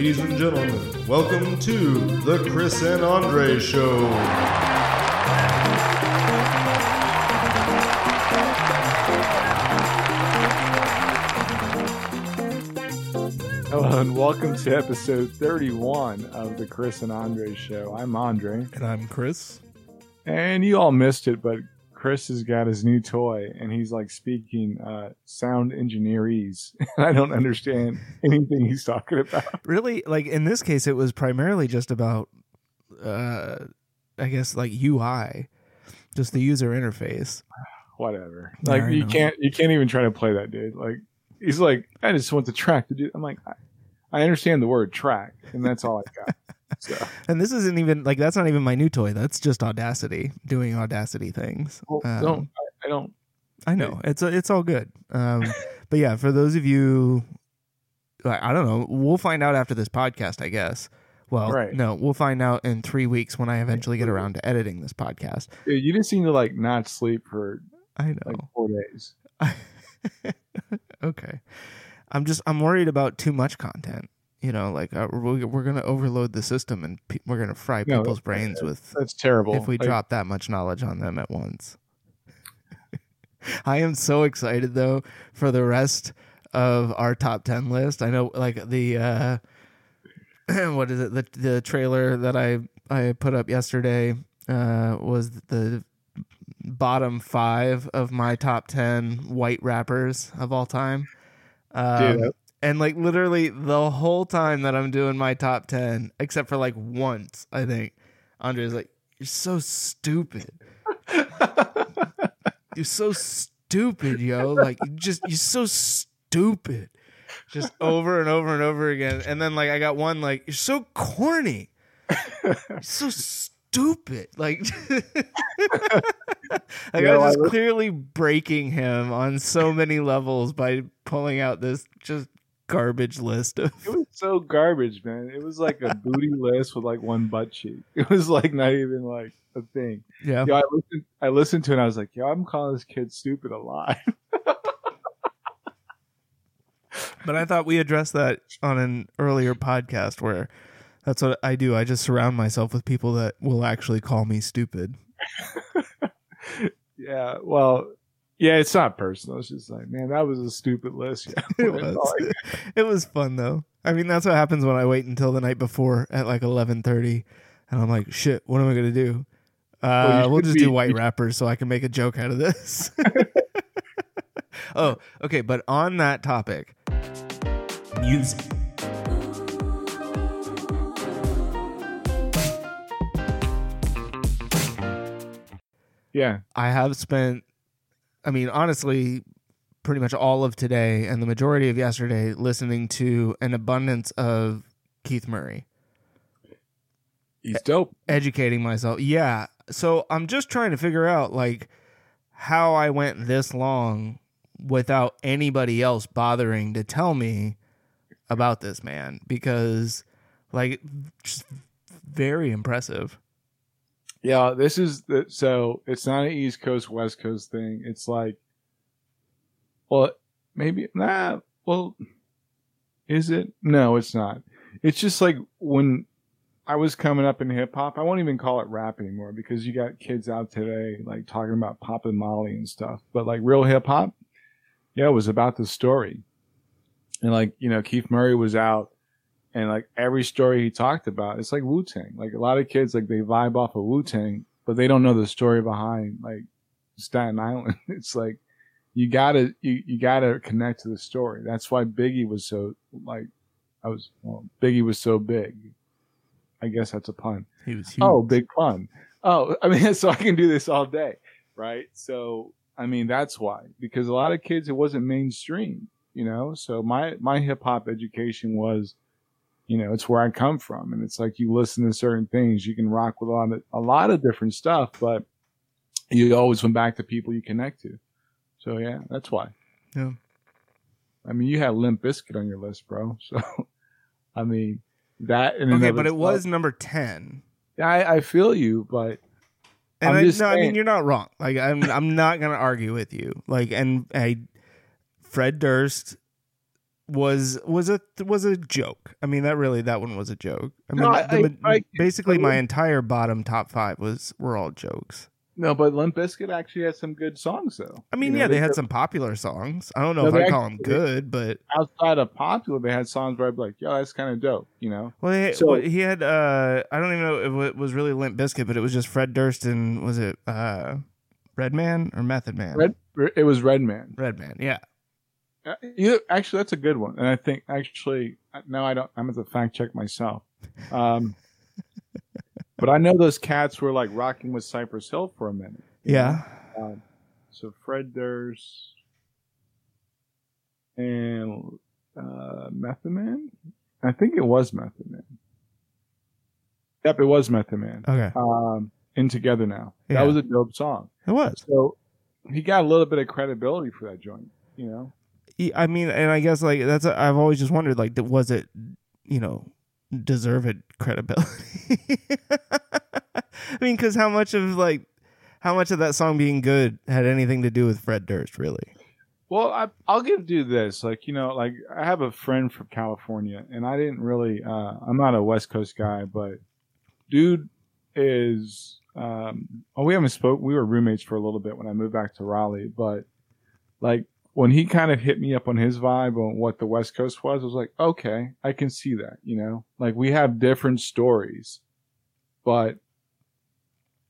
Ladies and gentlemen, welcome to the Chris and Andre Show. Hello and welcome to episode 31 of the Chris and Andre show. I'm Andre, And I'm Chris. and you all missed it, but Chris has got his new toy, and he's like speaking uh, sound engineerese. I don't understand anything he's talking about. Really, like in this case, it was primarily just about, uh, I guess, like UI, just the user interface. Whatever. Like you can't, you can't even try to play that dude. Like he's like, I just want the track to do. I'm like, I, I understand the word track, and that's all I got. So, And this isn't even like that's not even my new toy. That's just Audacity doing Audacity things. well, Um, don't I, I don't. I know it's it's all good. Um, but yeah, for those of you, I I don't know. We'll find out after this podcast, I guess. Well, Right. no, we'll find out in three weeks when I eventually get around to editing this podcast. Dude, you just seem to like not sleep for I know. like four days. okay. I'm just I'm worried about too much content. You know, like uh, we're, we're gonna overload the system and pe- we're gonna fry No, people's brains with That's terrible. if we Like, drop that much knowledge on them at once. I am so excited though for the rest of our top 10 list. I know like the uh what is it? The the trailer that I I put up yesterday uh was the bottom 5 of my top 10 white rappers of all time. Um, Dude, and like literally the whole time that I'm doing my top 10 except for like once, I think Andre's like you're so stupid. You're so stupid, yo. Like you just you're so stupid. Just over and over and over again. And then like I got one like you're so corny. You're so stupid. Like like I was I- just clearly breaking him on so many levels by pulling out this just garbage list of It was so garbage, man. It was like a booty list with like one butt cheek. It was like not even like a thing. yeah. Yo, I listened, I listened to it and I was like, yo, I'm calling this kid stupid a lot. But I thought we addressed that on an earlier podcast where that's what I do. I just surround myself with people that will actually call me stupid. yeah, well, yeah, it's not personal. It's just like, man, that was a stupid list. Yeah, It was. It was fun though. I mean, that's what happens when I wait until the night before at like eleven thirty, and I'm like, shit, what am I gonna do? Uh, you we'll just be- do white rappers so I can make a joke out of this. oh, okay. But on that topic, music. yeah, I have spent, I mean, honestly, pretty much all of today and the majority of yesterday listening to an abundance of Keith Murray, he's dope. educating myself. Yeah. So I'm just trying to figure out, like, how I went this long without anybody else bothering to tell me about this man because, like, just very impressive. Yeah, this is the so it's not an East Coast West Coast thing. It's like, well, maybe nah. Well, is it? No, it's not. It's just like when I was coming up in hip hop. I won't even call it rap anymore because you got kids out today like talking about pop and Molly and stuff. But like real hip hop, yeah, it was about the story. And like you know, Keith Murray was out and like every story he talked about, it's like Wu Tang. Like a lot of kids, like they vibe off of Wu Tang, but they don't know the story behind like Staten Island. It's like you gotta you, you gotta connect to the story. That's why Biggie was so like I was well, Biggie was so big. I guess that's a pun. He was oh, huge. Oh, big pun. Oh, I mean, so I can do this all day, right? So I mean, that's why because a lot of kids it wasn't mainstream, you know. So my my hip hop education was you know, it's where I come from. And it's like you listen to certain things, you can rock with a lot of, a lot of different stuff, but you always went back to people you connect to. So yeah, that's why. Yeah. I mean, you had Limp Bizkit on your list, bro. So, I mean, that. And Okay, but it itself- was number 10. I, I feel you, but And I, just no, I mean you're not wrong. Like I'm I'm not gonna argue with you. Like and I Fred Durst was was a was a joke. I mean, that really that one was a joke. I mean, No, I- the- I- basically my entire bottom top five was were all jokes. No, but Limp Bizkit actually had some good songs though. I mean, You know, yeah, they had some popular songs. I don't know No, if I call them good, but outside of popular. They had songs where I'd be like, "Yo, that's kind of dope," you know. well, they, So- well, he had. uh I don't even know if it was really Limp Bizkit, but it was just Fred Durst and was it uh Redman or Method Man? Red, it was Redman. Redman, yeah. Uh, you, actually, that's a good one, and I think actually no, I don't. I'm going to fact check myself. Um, but I know those cats were like rocking with Cypress Hill for a minute. Yeah. Um, so Fred Durst and uh, Method Man. I think it was Method Man. Yep, it was Method Man. Okay. Um, in Together Now. Yeah. That was a dope song. It was. So he got a little bit of credibility for that joint. You know. I mean, and I guess like that's I've always just wondered like was it you know deserved credibility? I mean, because how much of like how much of that song being good had anything to do with Fred Durst, really? Well, I, I'll give you this. Like, you know, like I have a friend from California, and I didn't really. Uh, I'm not a West Coast guy, but dude is. Um, oh, we haven't spoke. We were roommates for a little bit when I moved back to Raleigh, but like when he kind of hit me up on his vibe on what the West Coast was, I was like, okay, I can see that. You know, like we have different stories, but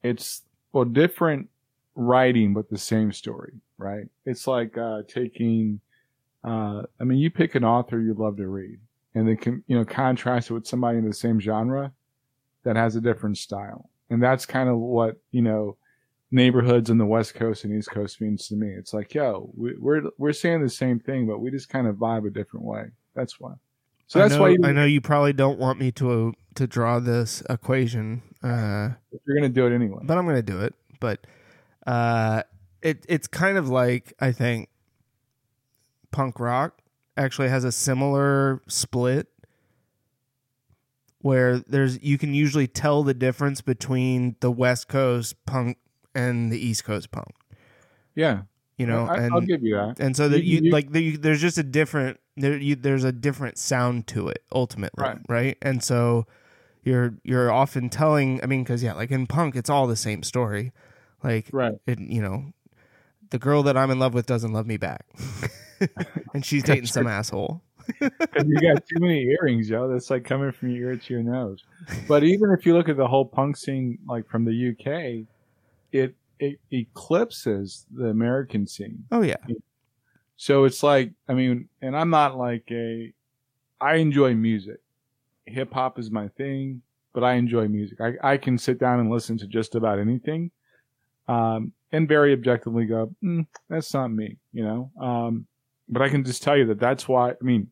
it's well different writing, but the same story, right? It's like uh, taking, uh, I mean, you pick an author you love to read, and then you know contrast it with somebody in the same genre that has a different style, and that's kind of what you know neighborhoods in the West Coast and East Coast means to me. It's like, yo, we, we're we're saying the same thing, but we just kind of vibe a different way. That's why. So that's I know, why you, I know you probably don't want me to to draw this equation, uh, you're gonna do it anyway. but I'm going to do it. But uh, it it's kind of like I think punk rock actually has a similar split where there's you can usually tell the difference between the West Coast punk and the East Coast punk. Yeah, You know, I, and I'll give you that. and so that You- you, you- like there, there's just a different there you, there's a different sound to it ultimately Right. right and so you're you're often telling i mean because yeah like in punk it's all the same story like Right. it you know the girl that i'm in love with doesn't love me back and she's dating some asshole Because you got too many earrings, yo. That's like coming from your ear to your nose. But even if you look at the whole punk scene, like from the UK, it it eclipses the American scene. oh yeah So it's like, I mean, and I'm not like a, I enjoy music. Hip hop is my thing, but I enjoy music. I, I can sit down and listen to just about anything, um, and very objectively go, mm, that's not me, you know. Um, but I can just tell you that that's why. I mean,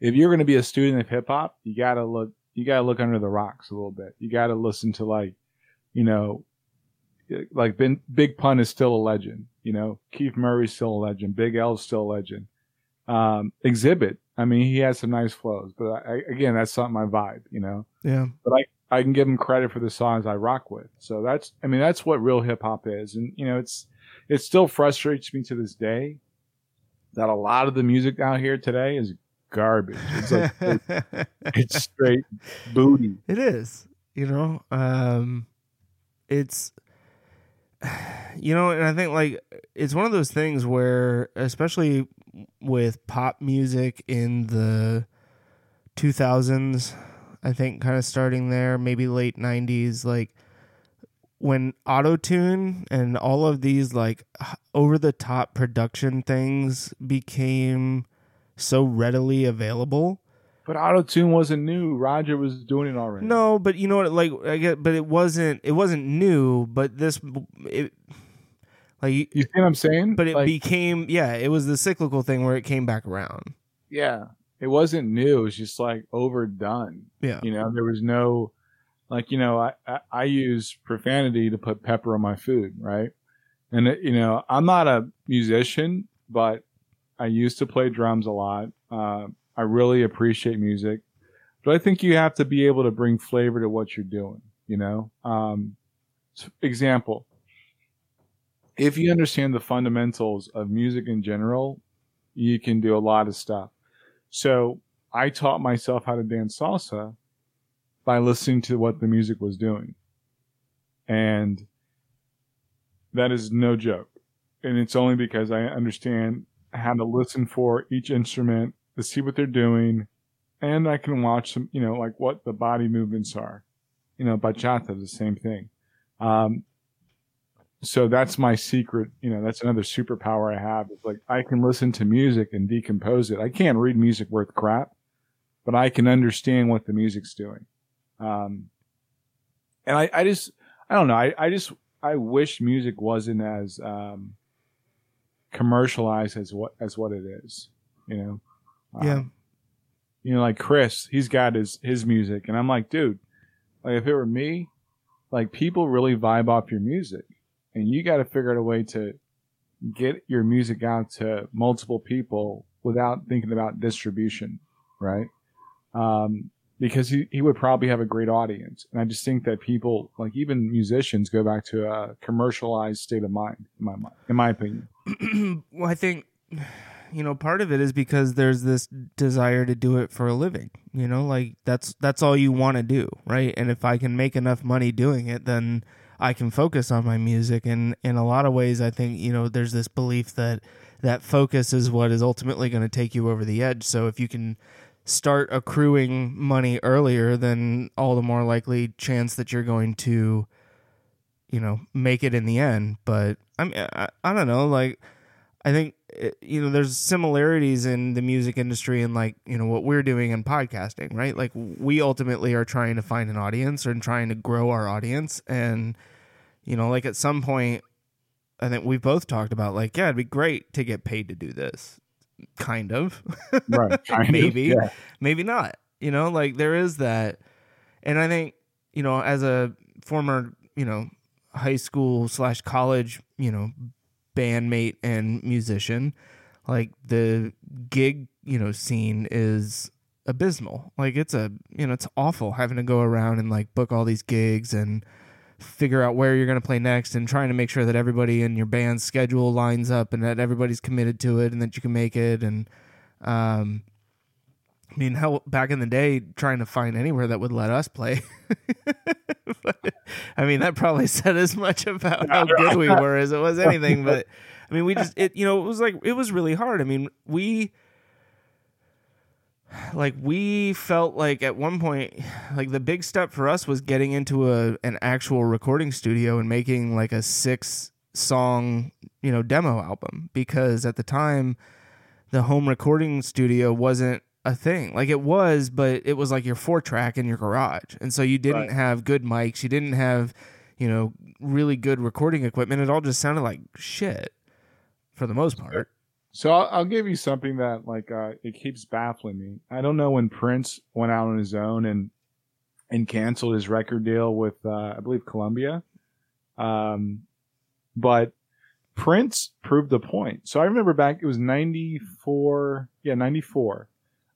if you're going to be a student of hip hop, you gotta look, you gotta look under the rocks a little bit. You gotta listen to like, you know, like ben, Big Pun is still a legend. You know, Keith Murray's still a legend. Big L's still a legend. Um, Xzibit. I mean, he has some nice flows, but I, again, that's not my vibe. You know, yeah but I I can give him credit for the songs I rock with. So that's I mean that's what real hip hop is, and you know it's it still frustrates me to this day that a lot of the music out here today is garbage. It's like it's straight booty. It is, you know. Um, it's, you know, and I think like it's one of those things where, especially with pop music in the 2000s, I think kind of starting there, maybe late 90s, like when auto tune and all of these like over the top production things became so readily available But auto tune wasn't new. Roger was doing it already. no, but you know what? Like, I get, but it wasn't. It wasn't new. But this, it, like, you- see what I'm saying? but it Like, became. Yeah, it was the cyclical thing where it came back around. yeah, it wasn't new. It was just like overdone. Yeah, You know, there was no, like, you know, I, I, I use profanity to put pepper on my food, right? And, it, you know, I'm not a musician, but I used to play drums a lot. Uh, I really appreciate music, but I think you have to be able to bring flavor to what you're doing, you know? Um, example, if you understand the fundamentals of music in general, you can do a lot of stuff. So I taught myself how to dance salsa by listening to what the music was doing. And that is no joke. And it's only because I understand how to listen for each instrument to see what they're doing. And I can watch them, you know, like what the body movements are. You know, bachata, the same thing. Um, so that's my secret. You know, that's another superpower I have. It's like I can listen to music and decompose it. I can't read music worth crap, but I can understand what the music's doing. Um, and I, I just, I don't know. I, I just, I wish music wasn't as, um, commercialized as what, as what it is, you know? Um, Yeah. You know, like Chris, he's got his, his music and I'm like, dude, like if it were me, like people really vibe off your music and you got to figure out a way to get your music out to multiple people without thinking about distribution, right? Um, because he, he would probably have a great audience. And I just think that people, like even musicians, go back to a commercialized state of mind, in my mind, in my opinion. well, I think you know part of it is because there's this desire to do it for a living. You know, like that's that's all you want to do, right? And if I can make enough money doing it, then I can focus on my music. And in a lot of ways, I think you know there's this belief that that focus is what is ultimately going to take you over the edge. So if you can start accruing money earlier, then all the more likely chance that you're going to, you know, make it in the end. But I mean, I, I don't know, like. I think it, you know there's similarities in the music industry and like you know what we're doing in podcasting, right? Like we ultimately are trying to find an audience and trying to grow our audience, and you know, like at some point, I think we've both talked about like, yeah, it'd be great to get paid to do this, kind of, Right. Kind of, maybe, yeah. maybe not. You know, like there is that, and I think you know, as a former you know high school slash college you know bandmate and musician like the gig you know scene is abysmal. Like it's a you know it's awful having to go around and like book all these gigs and figure out where you're going to play next and trying to make sure that everybody in your band's schedule lines up and that everybody's committed to it and that you can make it and um I mean, hell, back in the day, trying to find anywhere that would let us play. But, I mean, that probably said as much about how good we were as it was anything. But I mean, we just, it, you know, it was like, it was really hard. I mean, we, like, we felt like at one point, like, the big step for us was getting into a, an actual recording studio and making like a six song, you know, demo album. Because at the time, the home recording studio wasn't a thing. Like it was, but it was like your four track in your garage. And so you didn't Right. have good mics, you didn't have, you know, really good recording equipment. It all just sounded like shit for the most part. So I'll, I'll give you something that like uh, it keeps baffling me. I don't know when Prince went out on his own and and canceled his record deal with uh, I believe Columbia, um, but Prince proved the point. So I remember back it was ninety four, yeah ninety four.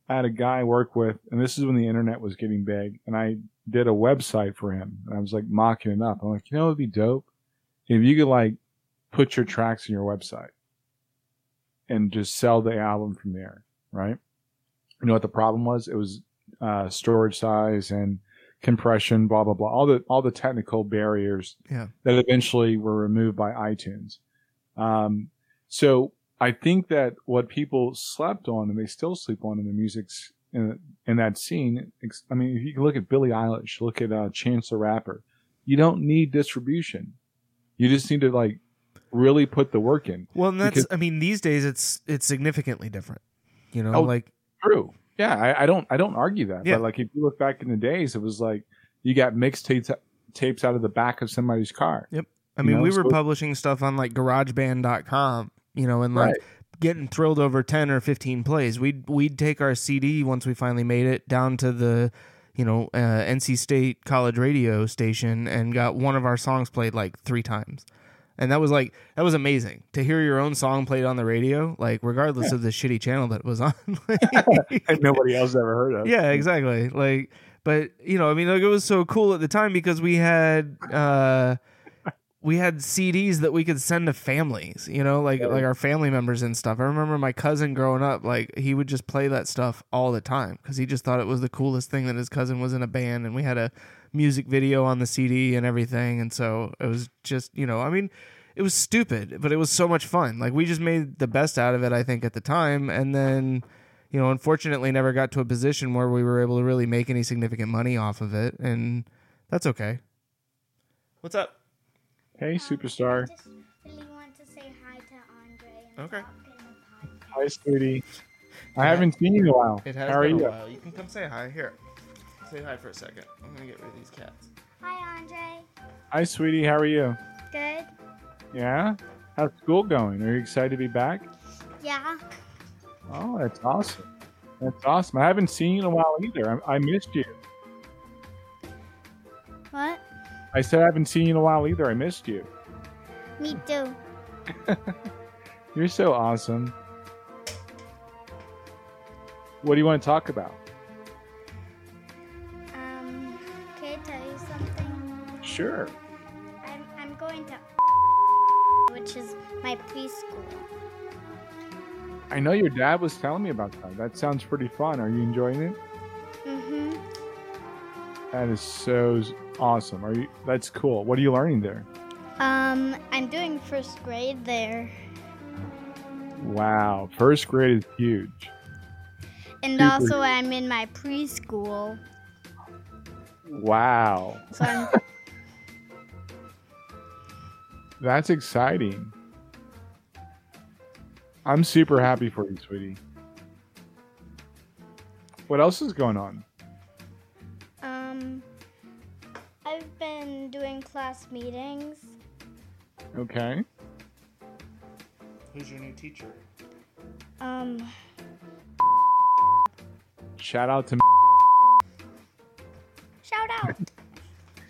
I had a guy I work with, and this is when the internet was getting big, and I did a website for him. And I was like mocking it up. I'm like, you know, it'd be dope if you could like put your tracks in your website and just sell the album from there, right? You know what the problem was? It was uh, storage size and compression, blah blah blah, all the all the technical barriers Yeah. that eventually were removed by iTunes. Um, so I think that what people slept on and they still sleep on in the music's in, in that scene. I mean, if you look at Billie Eilish, look at uh, Chance the Rapper, you don't need distribution. You just need to like really put the work in. Well, and that's Because- I mean, these days it's it's significantly different. You know, Oh, like True. Yeah, I, I don't I don't argue that. Yeah. But like if you look back in the days, it was like you got mixtapes tapes out of the back of somebody's car. Yep. I You mean, know, we were so- publishing stuff on like garageband.com, you know, and like Right. getting thrilled over 10 or 15 plays. We'd we'd take our CD once we finally made it down to the you know, uh, NC State college radio station and got one of our songs played like 3 times. And that was like that was amazing to hear your own song played on the radio, like regardless of the shitty channel that it was on. Like- And nobody else ever heard of. yeah, exactly. Like, but you know, I mean, like it was so cool at the time because we had uh we had CDs that we could send to families, you know, like like our family members and stuff. I remember my cousin growing up, like he would just play that stuff all the time because he just thought it was the coolest thing that his cousin was in a band and we had a music video on the CD and everything. And so it was just, you know, I mean, it was stupid, but it was so much fun. Like we just made the best out of it, I think, at the time. And then, you know, unfortunately, never got to a position where we were able to really make any significant money off of it, and that's okay. What's up? Hey, um, superstar. I just really want to say hi to Andre. And Okay. talk in the. Hi, sweetie. I haven't seen you in a while. It has How are been you? while. You can come say hi here. Say hi for a second. I'm gonna get rid of these cats. Hi, Andre. Hi, sweetie. How are you? Good. Yeah. How's school going? Are you excited to be back? Yeah. Oh, that's awesome. That's awesome. I haven't seen you in a while either. I, I missed you. What? I said I haven't seen you in a while either. I missed you. Me too. You're so awesome. What do you want to talk about? Um, can I tell you something? Sure. I'm, I'm going to which is my preschool. I know your dad was telling me about that. That sounds pretty fun. Are you enjoying it? That is so awesome. Are you? That's cool. What are you learning there? Um, I'm doing first grade there. Wow, first grade is huge. And Super. also I'm in my preschool. Wow, So that's exciting. I'm super happy for you, sweetie. What else is going on? I've been doing class meetings. Okay. Who's your new teacher? Um Shout out to shout out.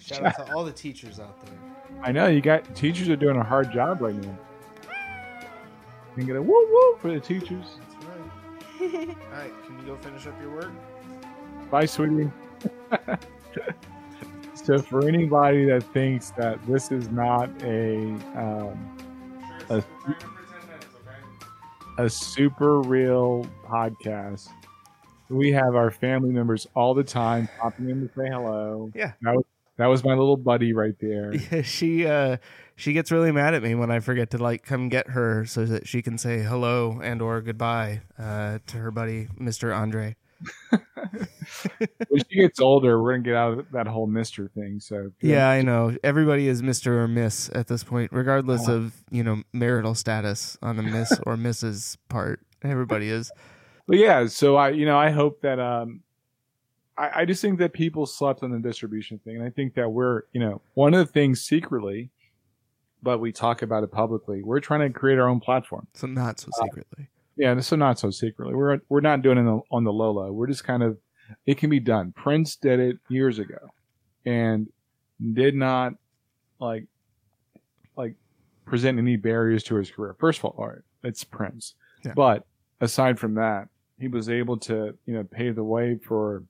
Shout out to all the teachers out there. I know you got teachers are doing a hard job right now. You can get a woo woo for the teachers. That's right. all right, can you go finish up your work? Bye, sweetie. so, for anybody that thinks that this is not a um, A- a super real podcast, we have our family members all the time popping in to say hello. Yeah. that was, that was my little buddy right there. Yeah, she uh she gets really mad at me when I forget to like come get her so that she can say hello and or goodbye uh to her buddy Mr. Andre. when she gets older, we're gonna get out of that whole Mister thing. So Yeah, I know. Everybody is Mr. or Miss at this point, regardless of, you know, marital status on the Miss or Mrs. part. Everybody is. But yeah, so I, you know, I hope that, um, I, I just think that people slept on the distribution thing. And I think that we're, you know, one of the things secretly, but we talk about it publicly, we're trying to create our own platform. So not so secretly. Yeah, so not so secretly. We're, we're not doing it on the, on the low low. We're just kind of, it can be done. Prince did it years ago and did not like, like present any barriers to his career. First of all, all right, it's Prince. Yeah. But aside from that, he was able to, you know, pave the way for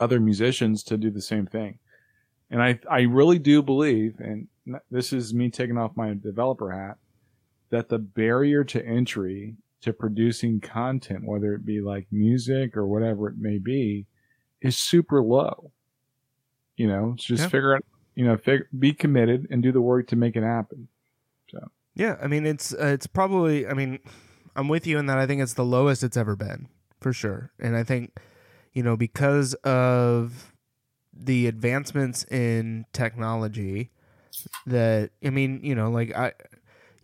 other musicians to do the same thing. And I, I really do believe, and this is me taking off my developer hat, that the barrier to entry to producing content, whether it be like music or whatever it may be, is super low. You know, it's just Yeah. figure out, you know, fig- be committed and do the work to make it happen. So, Yeah, I mean it's uh, it's probably I mean I'm with you in that I think it's the lowest it's ever been for sure. And I think you know because of the advancements in technology that I mean, you know, like I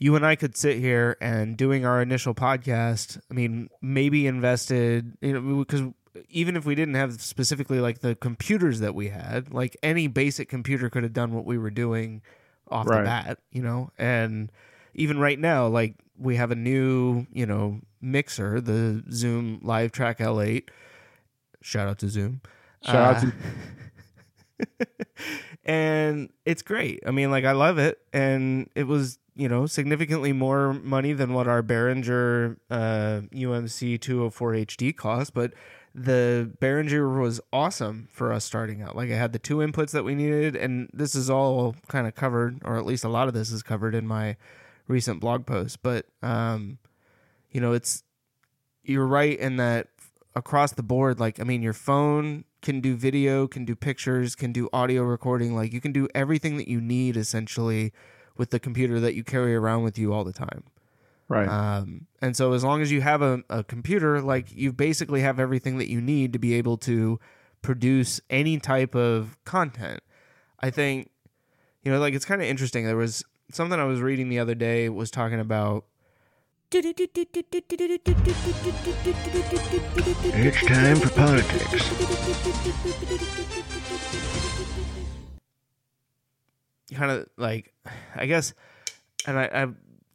you and I could sit here and doing our initial podcast, I mean, maybe invested, you know, because even if we didn't have specifically like the computers that we had, like any basic computer could have done what we were doing off Right. the bat, you know, and even right now, like we have a new, you know, mixer, the Zoom LiveTrak L8. Shout out to Zoom. Shout out Uh, and it's great. I mean, like I love it, and it was you know significantly more money than what our Behringer uh, UMC 204 HD cost, but the Behringer was awesome for us starting out. Like I had the two inputs that we needed, and this is all kind of covered, or at least a lot of this is covered in my recent blog post. But um, you know, it's you're right in that across the board. Like I mean, your phone can do video, can do pictures, can do audio recording. Like you can do everything that you need essentially with the computer that you carry around with you all the time. Right. Um, and so as long as you have a, a computer, like you basically have everything that you need to be able to produce any type of content. I think, you know, like it's kind of interesting. There was something I was reading the other day was talking about. It's time for politics. Kind of like i guess and I, I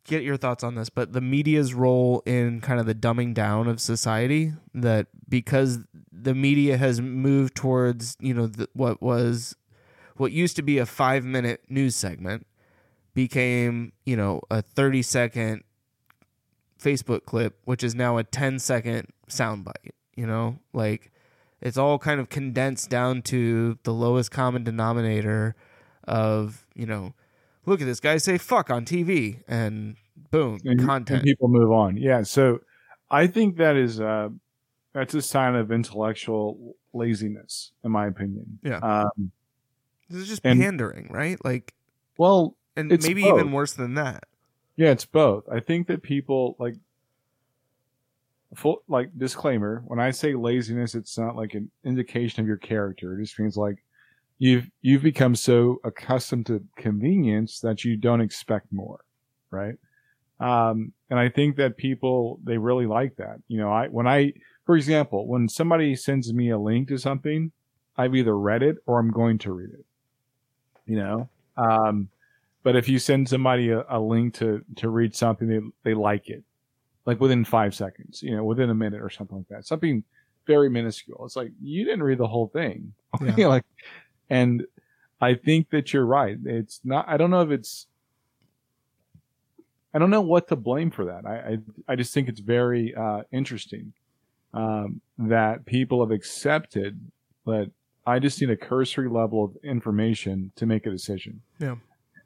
get your thoughts on this but the media's role in kind of the dumbing down of society that because the media has moved towards you know the, what was what used to be a five minute news segment became you know a 30 second facebook clip which is now a 10 second soundbite you know? Like it's all kind of condensed down to the lowest common denominator of you know look at this guy say fuck on tv and boom and, content and people move on. Yeah, so I think that is uh, that's a sign of intellectual laziness, in my opinion. Yeah. Um, this is just and- pandering right like well, and maybe both. even worse than that yeah, it's both. I think that people like full like disclaimer when I say laziness, it's not like an indication of your character. It just means like you've you've become so accustomed to convenience that you don't expect more, right? Um, and I think that people they really like that. You know, I when I, for example, when somebody sends me a link to something, I've either read it or I'm going to read it. You know, um, but if you send somebody a, a link to to read something, they they like it, like within five seconds. You know, within a minute or something like that. Something very minuscule. It's like you didn't read the whole thing. Yeah. Like, and I think that you're right. It's not. I don't know if it's. I don't know what to blame for that. I I, I just think it's very uh, interesting um, that people have accepted that I just need a cursory level of information to make a decision. Yeah.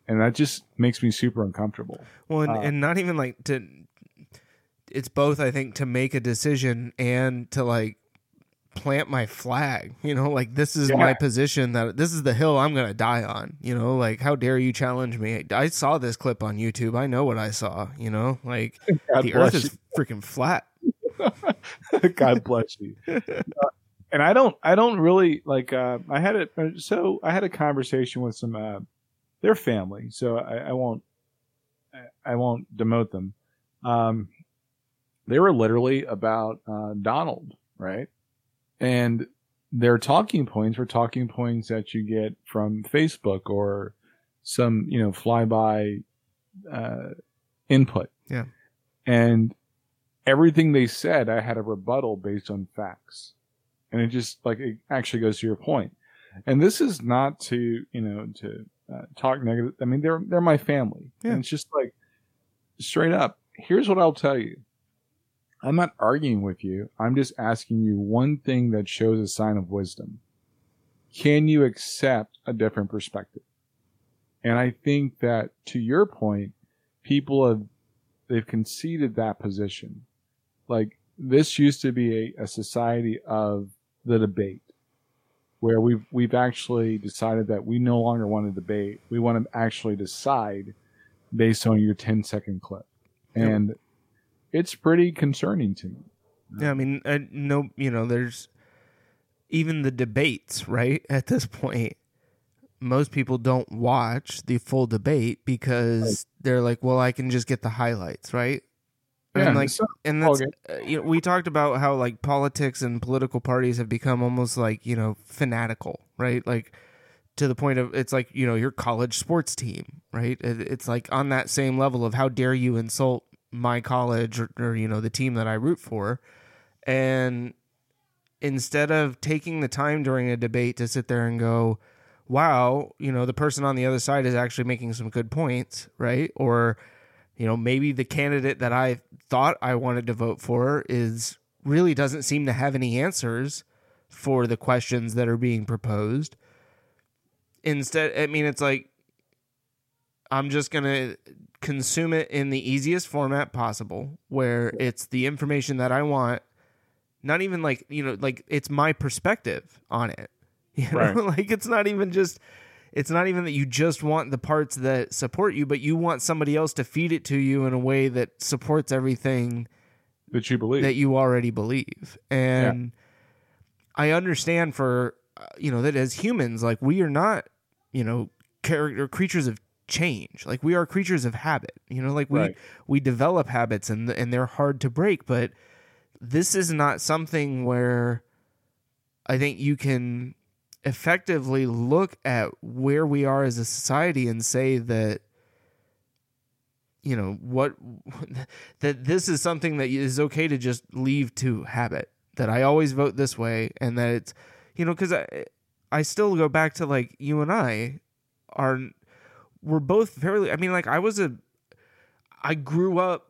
and that just makes me super uncomfortable. well and, Uh, and not even like to it's both i think to make a decision and to like plant my flag you know like this is my position that this is the hill i'm gonna die on you know like how dare you challenge me i saw this clip on youtube i know what i saw you know like God the earth is freaking flat. God bless you. Uh, and I don't, I don't really like. Uh, I had it. So I had a conversation with some uh, their family. So I, I won't, I, I won't demote them. Um, they were literally about uh, Donald, right? And their talking points were talking points that you get from Facebook or some, you know, flyby uh, input. Yeah. And everything they said, I had a rebuttal based on facts. And it just like it actually goes to your point. And this is not to, you know, to uh, talk negative. I mean, they're they're my family. Yeah. And it's just like straight up. Here's what I'll tell you. I'm not arguing with you. I'm just asking you one thing that shows a sign of wisdom. Can you accept a different perspective? And I think that to your point, people have they've conceded that position. Like this used to be a, a society of the debate where we've we've actually decided that we no longer want to debate. We want to actually decide based on your 10 second clip. And it's pretty concerning to me. Yeah, I mean, I no, you know, there's even the debates, right? At this point, most people don't watch the full debate because they're like, well, I can just get the highlights, right? Yeah, and like, so- and that's uh, you know, we talked about how like politics and political parties have become almost like you know fanatical, right? Like to the point of it's like you know your college sports team, right? It, it's like on that same level of how dare you insult my college or, or you know the team that I root for, and instead of taking the time during a debate to sit there and go, wow, you know, the person on the other side is actually making some good points, right? Or, you know, maybe the candidate that I thought I wanted to vote for is really doesn't seem to have any answers for the questions that are being proposed. Instead, I mean, it's like I'm just going to consume it in the easiest format possible where it's the information that I want. Not even like, you know, like it's my perspective on it. You know, Right. like it's not even just it's not even that you just want the parts that support you, but you want somebody else to feed it to you in a way that supports everything that you believe. that you already believe. And I understand for uh, you know that as humans, like we are not, you know, character creatures of change. Like we are creatures of habit. You know, like we Right. we develop habits and and they're hard to break, but this is not something where I think you can effectively look at where we are as a society and say that you know what that this is something that is okay to just leave to habit that i always vote this way and that it's you know because i i still go back to like you and i are we're both fairly i mean like i was a i grew up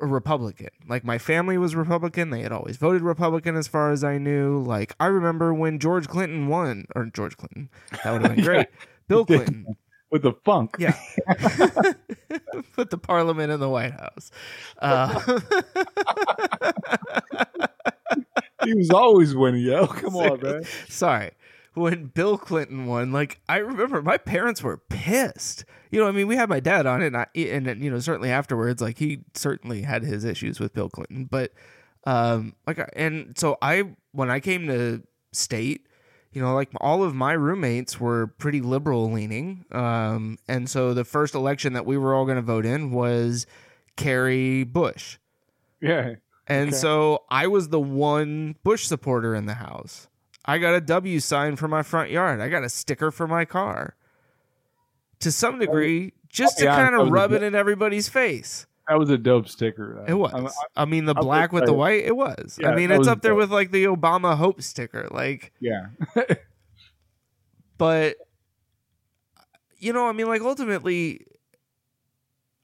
a republican like my family was republican they had always voted republican as far as i knew like i remember when george clinton won or george clinton that would have been great bill clinton with the funk. yeah. Put the parliament in the White House. Uh, He was always winning, yo. Come on, man. sorry. When Bill Clinton won, like I remember my parents were pissed. You know, I mean, we had my dad on it, and, I, and you know, certainly afterwards, like he certainly had his issues with Bill Clinton, but um, like, and so I, when I came to state, you know, like all of my roommates were pretty liberal leaning, um, and so the first election that we were all going to vote in was Kerry Bush. Yeah. And Okay. so I was the one Bush supporter in the house. I got a W sign for my front yard. I got a sticker for my car. To some degree, just to yeah, kind of rub it in everybody's face. That was a dope sticker. Though. It was. I'm- I mean, the I'll black with the white, it was. Yeah, I mean, it's up there dope. with like the Obama Hope sticker. Like, yeah. but you know, I mean, like ultimately,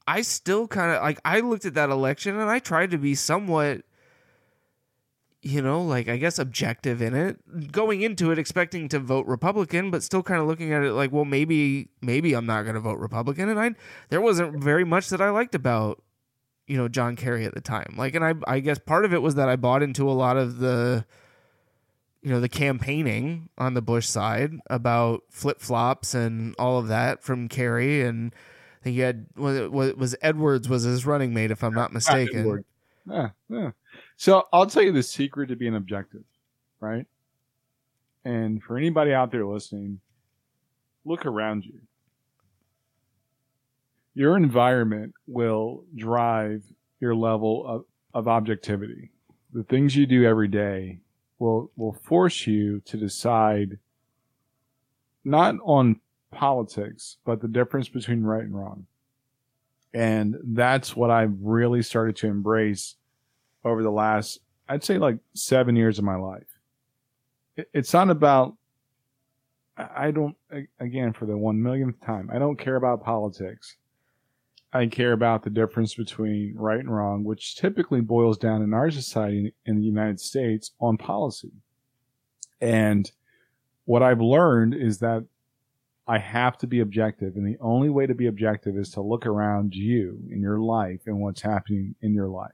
I still kind of like I looked at that election and I tried to be somewhat, you know, like I guess objective in it, going into it expecting to vote Republican, but still kind of looking at it like, well, maybe maybe I'm not going to vote Republican, and I there wasn't very much that I liked about you know John Kerry at the time. Like, and I I guess part of it was that I bought into a lot of the you know the campaigning on the Bush side about flip flops and all of that from Kerry, and I think he had was was, Edwards was his running mate if I'm not mistaken. Yeah, yeah. So I'll tell you the secret to being objective, right? And for anybody out there listening, look around you. Your environment will drive your level of, of objectivity. The things you do every day will will force you to decide not on politics, but the difference between right and wrong. And that's what I've really started to embrace over the last, I'd say like seven years of my life. It's not about, I don't, again, for the one millionth time, I don't care about politics. I care about the difference between right and wrong, which typically boils down in our society in the United States on policy. And what I've learned is that I have to be objective. And the only way to be objective is to look around you in your life and what's happening in your life.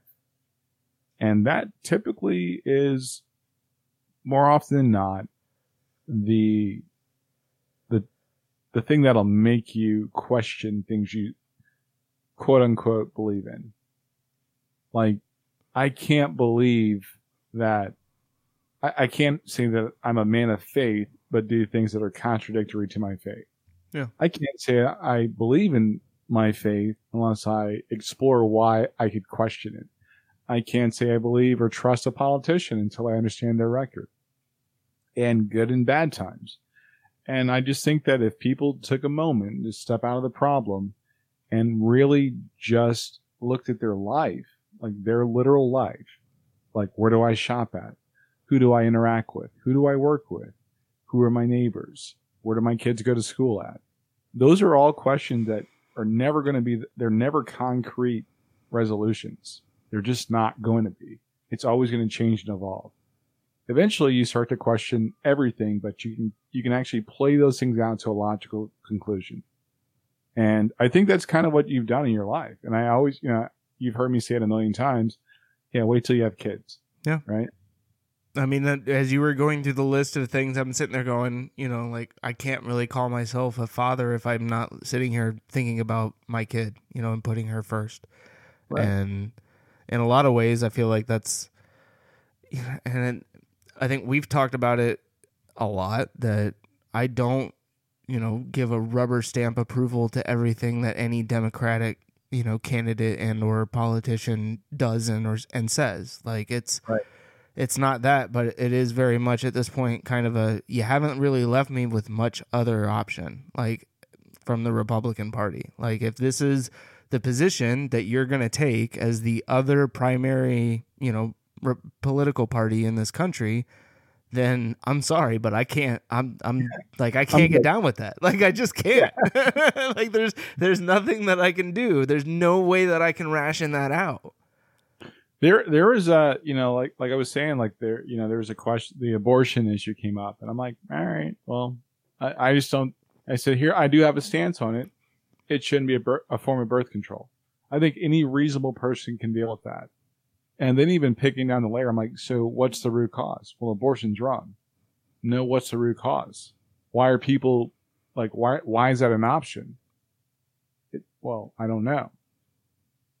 And that typically is more often than not the, the, the thing that'll make you question things you quote unquote believe in. Like, I can't believe that I, I can't say that I'm a man of faith, but do things that are contradictory to my faith. Yeah. I can't say I believe in my faith unless I explore why I could question it. I can't say I believe or trust a politician until I understand their record and good and bad times. And I just think that if people took a moment to step out of the problem and really just looked at their life, like their literal life, like where do I shop at? Who do I interact with? Who do I work with? Who are my neighbors? Where do my kids go to school at? Those are all questions that are never going to be, they're never concrete resolutions. They're just not going to be. it's always going to change and evolve. Eventually, you start to question everything, but you can you can actually play those things out to a logical conclusion. And I think that's kind of what you've done in your life. And I always, you know, you've heard me say it a million times. Yeah, wait till you have kids. Yeah. Right. I mean, as you were going through the list of things, I'm sitting there going, you know, like I can't really call myself a father if I'm not sitting here thinking about my kid, you know, and putting her first. Right. And in a lot of ways, I feel like that's, and I think we've talked about it a lot that I don't, you know, give a rubber stamp approval to everything that any Democratic, you know, candidate and or politician does and or and says. Like it's it's not that, but it is very much at this point kind of a you haven't really left me with much other option like from the Republican Party. Like if this is the position that you're going to take as the other primary, you know, re- political party in this country, then I'm sorry, but I can't. I'm I'm like I can't get down with that. Like I just can't. like there's there's nothing that I can do. There's no way that I can ration that out. There, there was a, you know, like, like I was saying, like there, you know, there was a question, the abortion issue came up, and I'm like, all right, well, I, I just don't. I said here, I do have a stance on it. It shouldn't be a, bir- a form of birth control. I think any reasonable person can deal with that. And then even picking down the layer, I'm like, so what's the root cause? Well, abortion's wrong. No, what's the root cause? Why are people like, why, why is that an option? It, well, I don't know.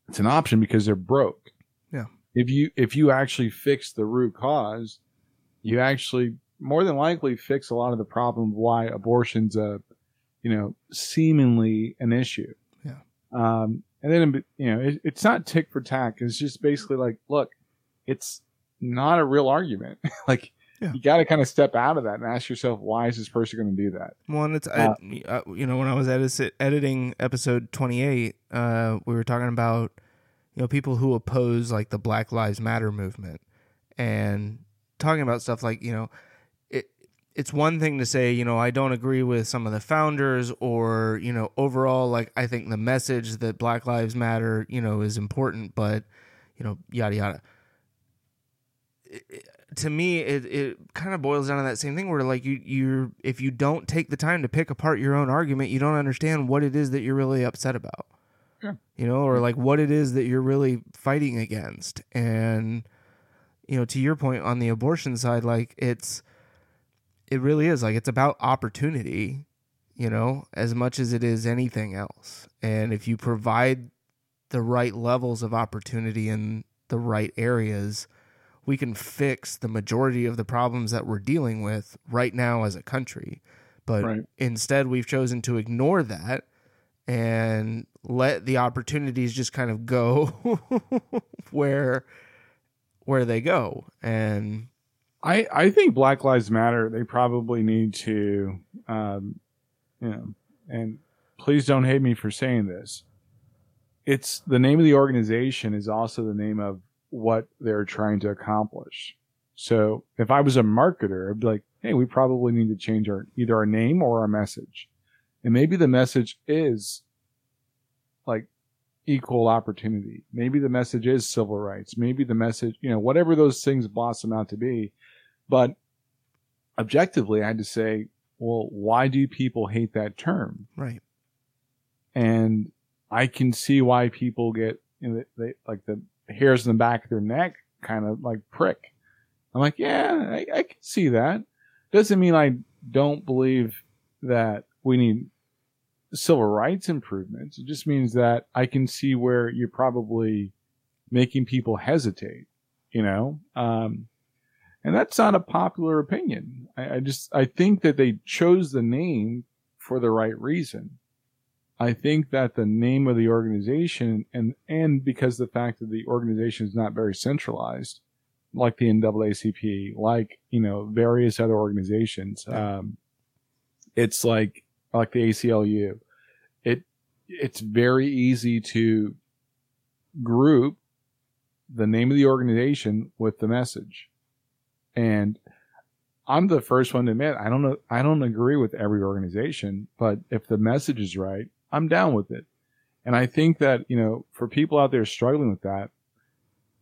It's an option because they're broke Yeah. if you if you actually fix the root cause, you actually more than likely fix a lot of the problem of why abortion's a you know seemingly an issue. Yeah. Um, and then you know it, it's not tick for tack. It's just basically like, look, it's not a real argument. like Yeah. you got to kind of step out of that and ask yourself, why is this person going to do that? Well, and it's Uh, I, uh, you know when I was edit- editing episode twenty eight, uh, we were talking about you know people who oppose like the Black Lives Matter movement and talking about stuff like you know. It's one thing to say you know I don't agree with some of the founders or you know overall like I think the message that Black Lives Matter you know is important, but you know yada yada. It- it- to me it, it kind of boils down to that same thing where like you you're if you don't take the time to pick apart your own argument you don't understand what it is that you're really upset about. You know or like what it is that you're really fighting against. And you know to your point on the abortion side like it's it really is like it's about opportunity you know as much as it is anything else and if you provide the right levels of opportunity in the right areas we can fix the majority of the problems that we're dealing with right now as a country. But Right. instead, we've chosen to ignore that and let the opportunities just kind of go where where they go. And I, I think Black Lives Matter. They probably need to, um, you know, and please don't hate me for saying this. It's the name of the organization is also the name of what they're trying to accomplish. So if I was a marketer, I'd be like, hey, we probably need to change our either our name or our message. And maybe the message is like equal opportunity. Maybe the message is civil rights. Maybe the message, you know, whatever those things blossom out to be. But objectively, I had to say, well, why do people hate that term? right. And I can see why people get, you know, they, like the hairs in the back of their neck kind of like prick. I'm like, yeah, I, I can see that. Doesn't mean I don't believe that we need civil rights improvements. It just means that I can see where you're probably making people hesitate, you know? Um, and that's not a popular opinion. I, I just, I think that they chose the name for the right reason. I think that the name of the organization and, and because the fact that the organization is not very centralized, like the NAACP, like, you know, various other organizations, um, it's like, like the ACLU. It, it's very easy to group the name of the organization with the message. And I'm the first one to admit I don't know I don't agree with every organization, but if the message is right, I'm down with it. And I think that, you know, for people out there struggling with that,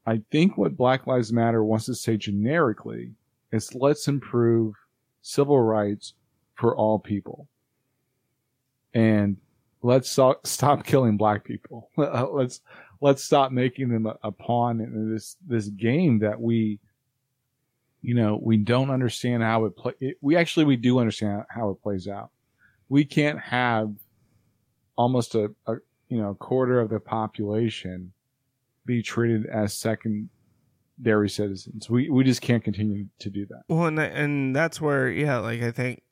I think what Black Lives Matter wants to say generically is let's improve civil rights for all people. And let's so- stop killing black people. let's let's stop making them a, a pawn in this this game that we you know, we don't understand how it play it, we actually we do understand how it plays out. We can't have almost a, a you know, a quarter of the population be treated as secondary citizens. We we just can't continue to do that. Well, and and that's where yeah, like I think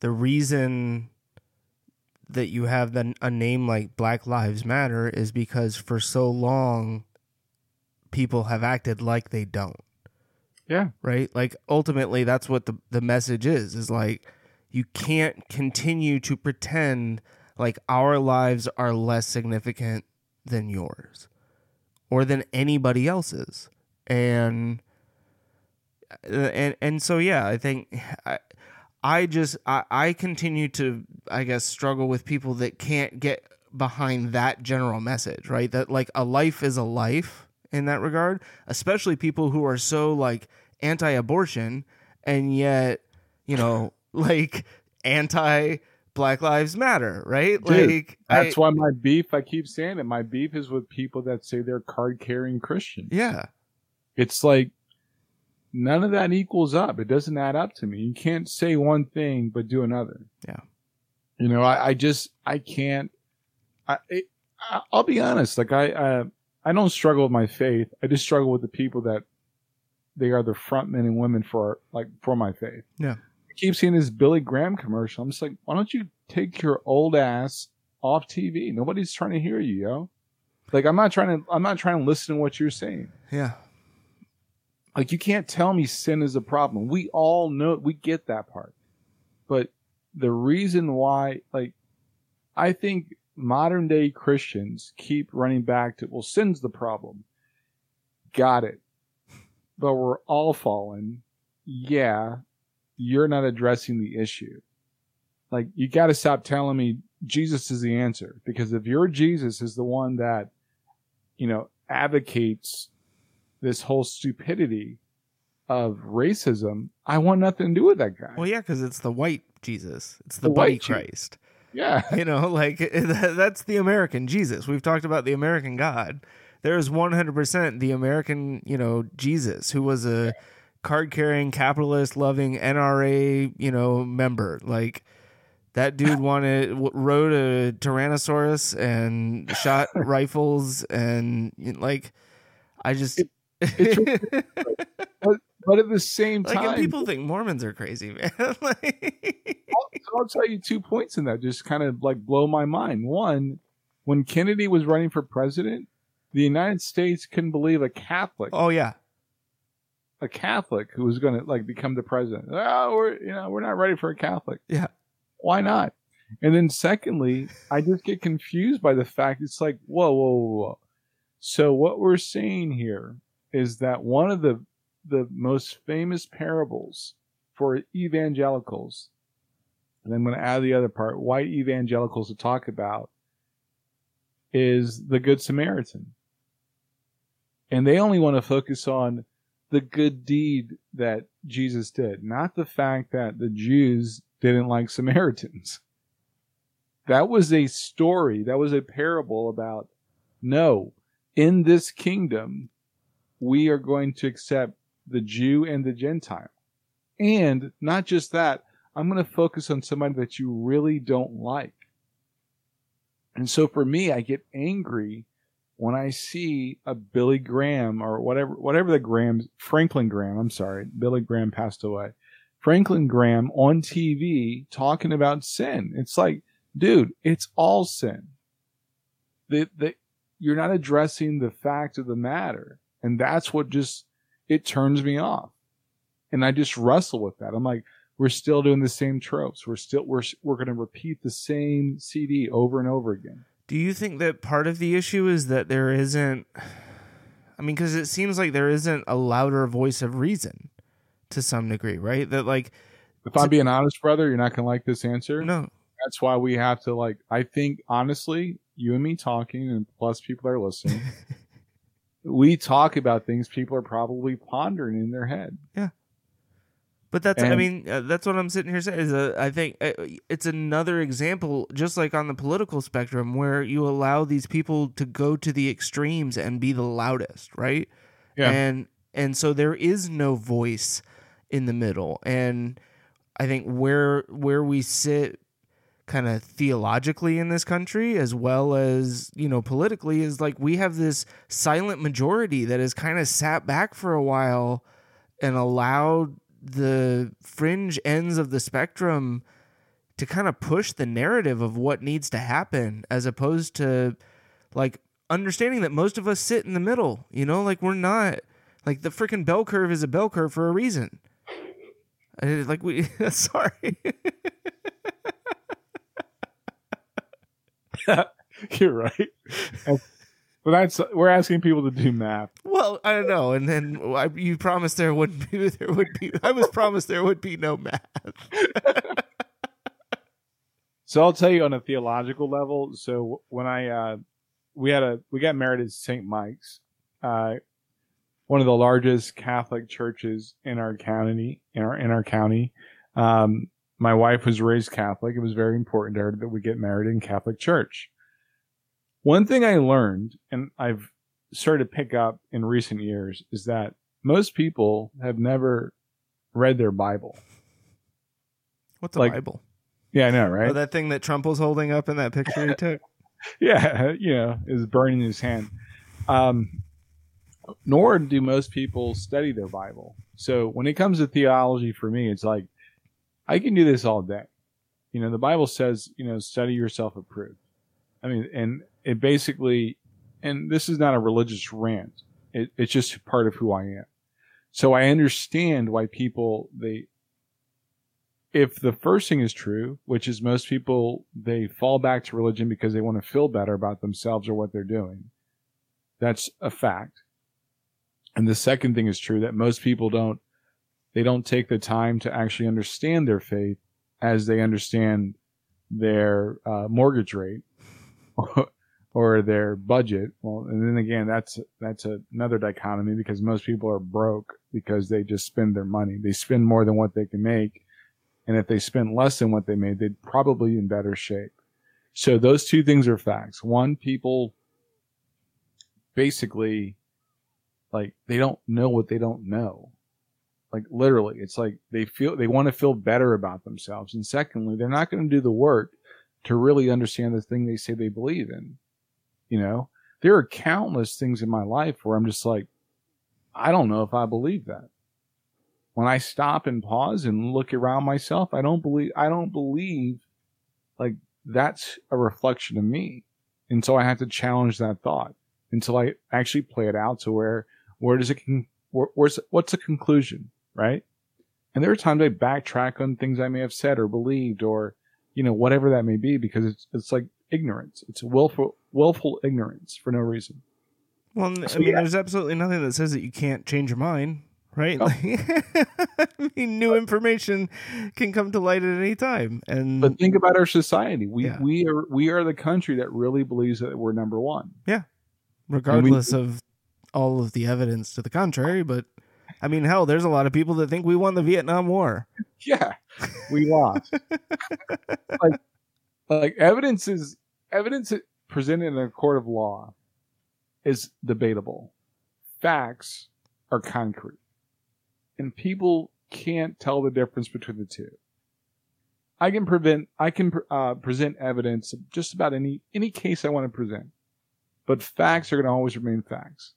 the reason that you have the, a name like Black Lives Matter is because for so long people have acted like they don't. Yeah. Right? Like ultimately that's what the the message is is like you can't continue to pretend like our lives are less significant than yours or than anybody else's. And uh, and and so yeah, I think I I just I, I continue to I guess struggle with people that can't get behind that general message, right? That like a life is a life in that regard, especially people who are so like anti-abortion and yet, you know, like anti Black Lives Matter, right? Dude, like That's I, why my beef, I keep saying it, my beef is with people that say they're card carrying Christians. yeah. It's like none of that equals up. It doesn't add up to me. You can't say one thing but do another. Yeah. You know, I, I just I can't. I it, I- I'll be honest. Like I uh, I don't struggle with my faith. I just struggle with the people that they are the front men and women for like for my faith. Yeah. I keep seeing this Billy Graham commercial. I'm just like, why don't you take your old ass off TV? Nobody's trying to hear you, yo. Like I'm not trying to I'm not trying to listen to what you're saying. Yeah. Like you can't tell me sin is a problem. We all know we get that part. But the reason why like I think modern day Christians keep running back to well sin's the problem. Got it. But we're all fallen. Yeah. You're not addressing the issue. Like you got to stop telling me Jesus is the answer because if your Jesus is the one that you know advocates this whole stupidity of racism, I want nothing to do with that guy. Well, yeah, because it's the white Jesus. It's the, The white Christ. Yeah. You know, like that's the American Jesus. We've talked about the American God. There is 100% the American, you know, Jesus, who was a card carrying, capitalist loving NRA, you know, member. Like that dude wanted, rode a Tyrannosaurus and shot rifles and like, I just. But at the same like, time, people think Mormons are crazy, man. like, I'll tell you two points in that just kind of like blow my mind. One, when Kennedy was running for president, the United States couldn't believe a Catholic, oh yeah, a Catholic who was going to like become the president. Oh, we're you know we're not ready for a Catholic. Yeah. why not? And then secondly, I just get confused by the fact it's like whoa, whoa, whoa, whoa. So what we're seeing here is that one of the the most famous parables for evangelicals, and I'm going to add the other part, why evangelicals to talk about, is the Good Samaritan. And they only want to focus on the good deed that Jesus did, not the fact that the Jews didn't like Samaritans. That was a story, that was a parable about no, in this kingdom, we are going to accept the Jew and the Gentile. And not just that, I'm going to focus on somebody that you really don't like. And so for me, I get angry when I see a Billy Graham or whatever, whatever the Graham, Franklin Graham, I'm sorry, Billy Graham passed away. Franklin Graham on TV talking about sin. It's like, dude, it's all sin. The, the, you're not addressing the fact of the matter. And that's what just, it turns me off. And I just wrestle with that. I'm like, we're still doing the same tropes. We're still, we're, we're going to repeat the same CD over and over again. Do you think that part of the issue is that there isn't? I mean, because it seems like there isn't a louder voice of reason to some degree, right? That like, If I'm being honest, brother, you're not going to like this answer. no, That's why we have to like, I think honestly, you and me talking and plus people that are listening, we talk about things people are probably pondering in their head. Yeah. But that's, I mean, uh, that's what I'm sitting here saying. Is uh, I think uh, it's another example, just like on the political spectrum, where you allow these people to go to the extremes and be the loudest, right? Yeah. And and so there is no voice in the middle. And I think where where we sit, kind of theologically in this country, as well as you know politically, is like we have this silent majority that has kind of sat back for a while and allowed the fringe ends of the spectrum to kind of push the narrative of what needs to happen as opposed to like understanding that most of us sit in the middle you know? Like we're not like the freaking bell curve is a bell curve for a reason. Uh, like we sorry You're right. but that's we're asking people to do math. well i don't know and then I, you promised there wouldn't be there would be i was promised there would be no math So I'll tell you on a theological level. So when I uh, we had a we got married at St. Mike's, uh, one of the largest Catholic churches in our county. In our in our county, um, my wife was raised Catholic. It was very important to her that we get married in Catholic church. One thing I learned, and I've started to pick up in recent years, is that most people have never read their Bible. what's a Like- bible Yeah, I know, right? oh, that thing that trump was holding up in that picture he took yeah, you know, is burning his hand. Um, nor do most people study their Bible. So when it comes to theology, for me, it's like I can do this all day. You know, the Bible says, you know, study yourself approved. I mean, and it basically, and this is not a religious rant. It, it's just part of who I am. So I understand why people they if the first thing is true, which is most people they fall back to religion because they want to feel better about themselves or what they're doing. That's a fact. And the second thing is true that most people don't they don't take the time to actually understand their faith as they understand their uh, mortgage rate or their budget. Well, and then again, that's that's another dichotomy because most people are broke because they just spend their money. They spend more than what they can make, and if they spent less than what they made, they'd probably be in better shape. So those two things are facts. One, people basically like they don't know what they don't know. Like literally, it's like they feel they want to feel better about themselves. And secondly, they're not going to do the work to really understand the thing they say they believe in. You know, there are countless things in my life where I'm just like, I don't know if I believe that. When I stop and pause and look around myself, I don't believe, I don't believe like that's a reflection of me. And so I have to challenge that thought until I actually play it out to where, where does it, where, where's, what's the conclusion? Right. And there are times I backtrack on things I may have said or believed or, you know, whatever that may be, because it's, it's like ignorance. It's willful, willful ignorance for no reason. Well, n- I So, mean, yeah. there's absolutely nothing that says that you can't change your mind, right? Oh. Like, I mean, new information can come to light at any time, and But think about our society. We, Yeah. we are, we are the country that really believes that we're number one. Yeah, regardless of all of the evidence to the contrary. But I mean, hell, there's a lot of people that think we won the Vietnam War. Yeah, we lost. like, like evidence is evidence presented in a court of law is debatable. Facts are concrete, and people can't tell the difference between the two. I can prevent. I can uh, present evidence of just about any any case I want to present, but facts are going to always remain facts.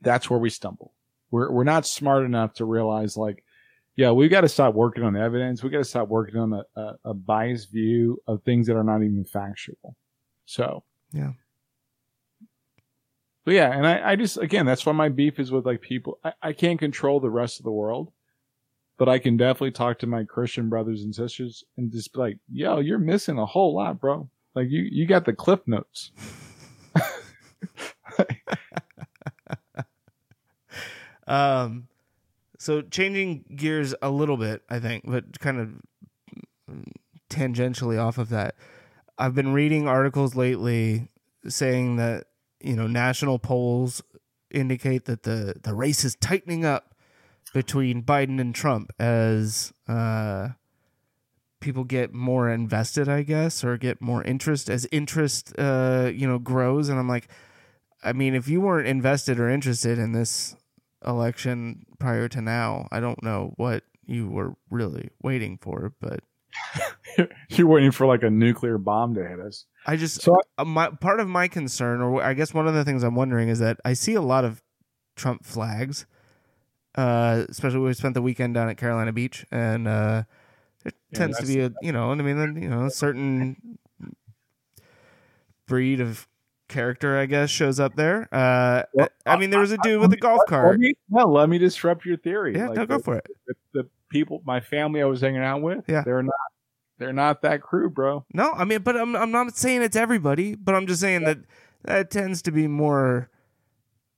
That's where we stumble. We're we're not smart enough to realize like yeah, we've got to stop working on evidence. We got to stop working on a, a, a biased view of things that are not even factual. So, Yeah. But yeah, and I, I just, again, that's why my beef is with like people. I, I can't control the rest of the world, but I can definitely talk to my Christian brothers and sisters and just be like, yo, you're missing a whole lot, bro. Like you, you got the cliff notes. Um, so changing gears a little bit, I think, but kind of tangentially off of that. I've been reading articles lately saying that you know national polls indicate that the the race is tightening up between Biden and Trump as uh, people get more invested, I guess, or get more interest as interest, uh, you know, grows. And I'm like, I mean, if you weren't invested or interested in this election prior to now, I don't know what you were really waiting for, but You're waiting for like a nuclear bomb to hit us. I just So uh, my part of my concern, or I guess one of the things I'm wondering, is that I see a lot of Trump flags, uh, especially when we spent the weekend down at Carolina Beach, and uh, there Yeah, tends to be a you know, I mean, you know, a certain breed of character, I guess, shows up there. Uh, Well, I mean, there was a dude with a golf cart. me, no, let me disrupt your theory. Yeah, Like, no, go the- for it. The, the people, my family I was hanging out with, Yeah. they're not, they're not that crew, bro. No, I mean, but I'm I'm not saying it's everybody, but I'm just saying that that tends to be more.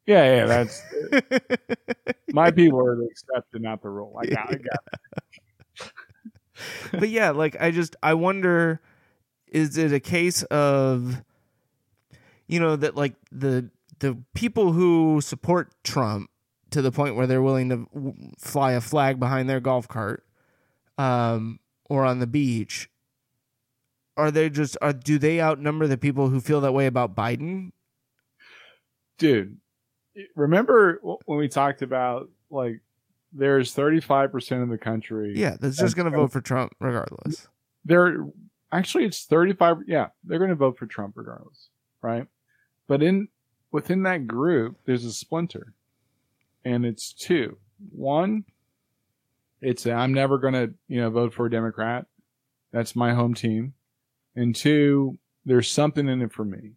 Yeah, yeah, that's my people are the exception, not the rule. I got, I got. but yeah, like I just I wonder is it a case of you know that like the the people who support Trump to the point where they're willing to w- fly a flag behind their golf cart um or on the beach are they just are do they outnumber the people who feel that way about Biden? dude remember when we talked about like there's 35% of the country Yeah, that's just going to vote for Trump regardless. they're actually it's 35 yeah they're going to vote for trump regardless right but in within that group there's a splinter. And it's two. One it's I'm never going to you know vote for a democrat. That's my home team. And two there's something in it for me.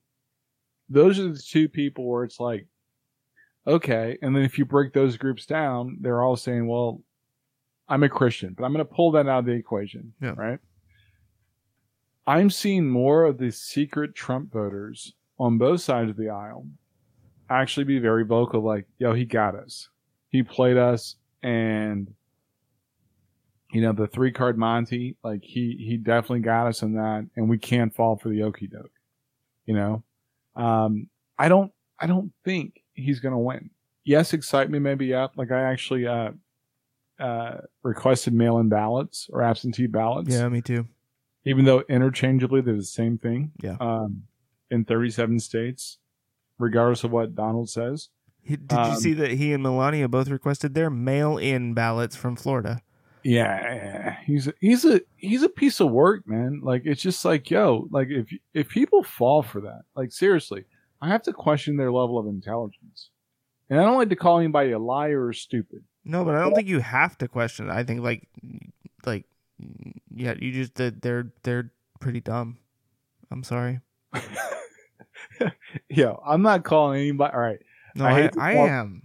Those are the two people where it's like okay. And then if you break those groups down they're all saying well i'm a christian but i'm going to pull that out of the equation Yeah. right? I'm seeing more of the secret Trump voters on both sides of the aisle actually be very vocal, like, yo, he got us. He played us and you know, the three card Monty, like he he definitely got us in that and we can't fall for the okey doke. You know? Um I don't I don't think he's gonna win. Yes, excitement may be up. Like I actually uh uh requested mail in ballots or absentee ballots Yeah, me too. even though interchangeably they're the same thing. Yeah. Um, in 37 states, regardless of what Donald says. Did you Um, see that he and Melania both requested their mail-in ballots from Florida? Yeah, he's a, he's a he's a piece of work, man. Like it's just like yo, like if if people fall for that, like seriously, I have to question their level of intelligence. And I don't like to call anybody a liar or stupid. No, but I don't think you have to question it. I think like like yeah, you just that they're they're pretty dumb. I'm sorry. Yo, I'm not calling anybody. All right, No, I I, I am.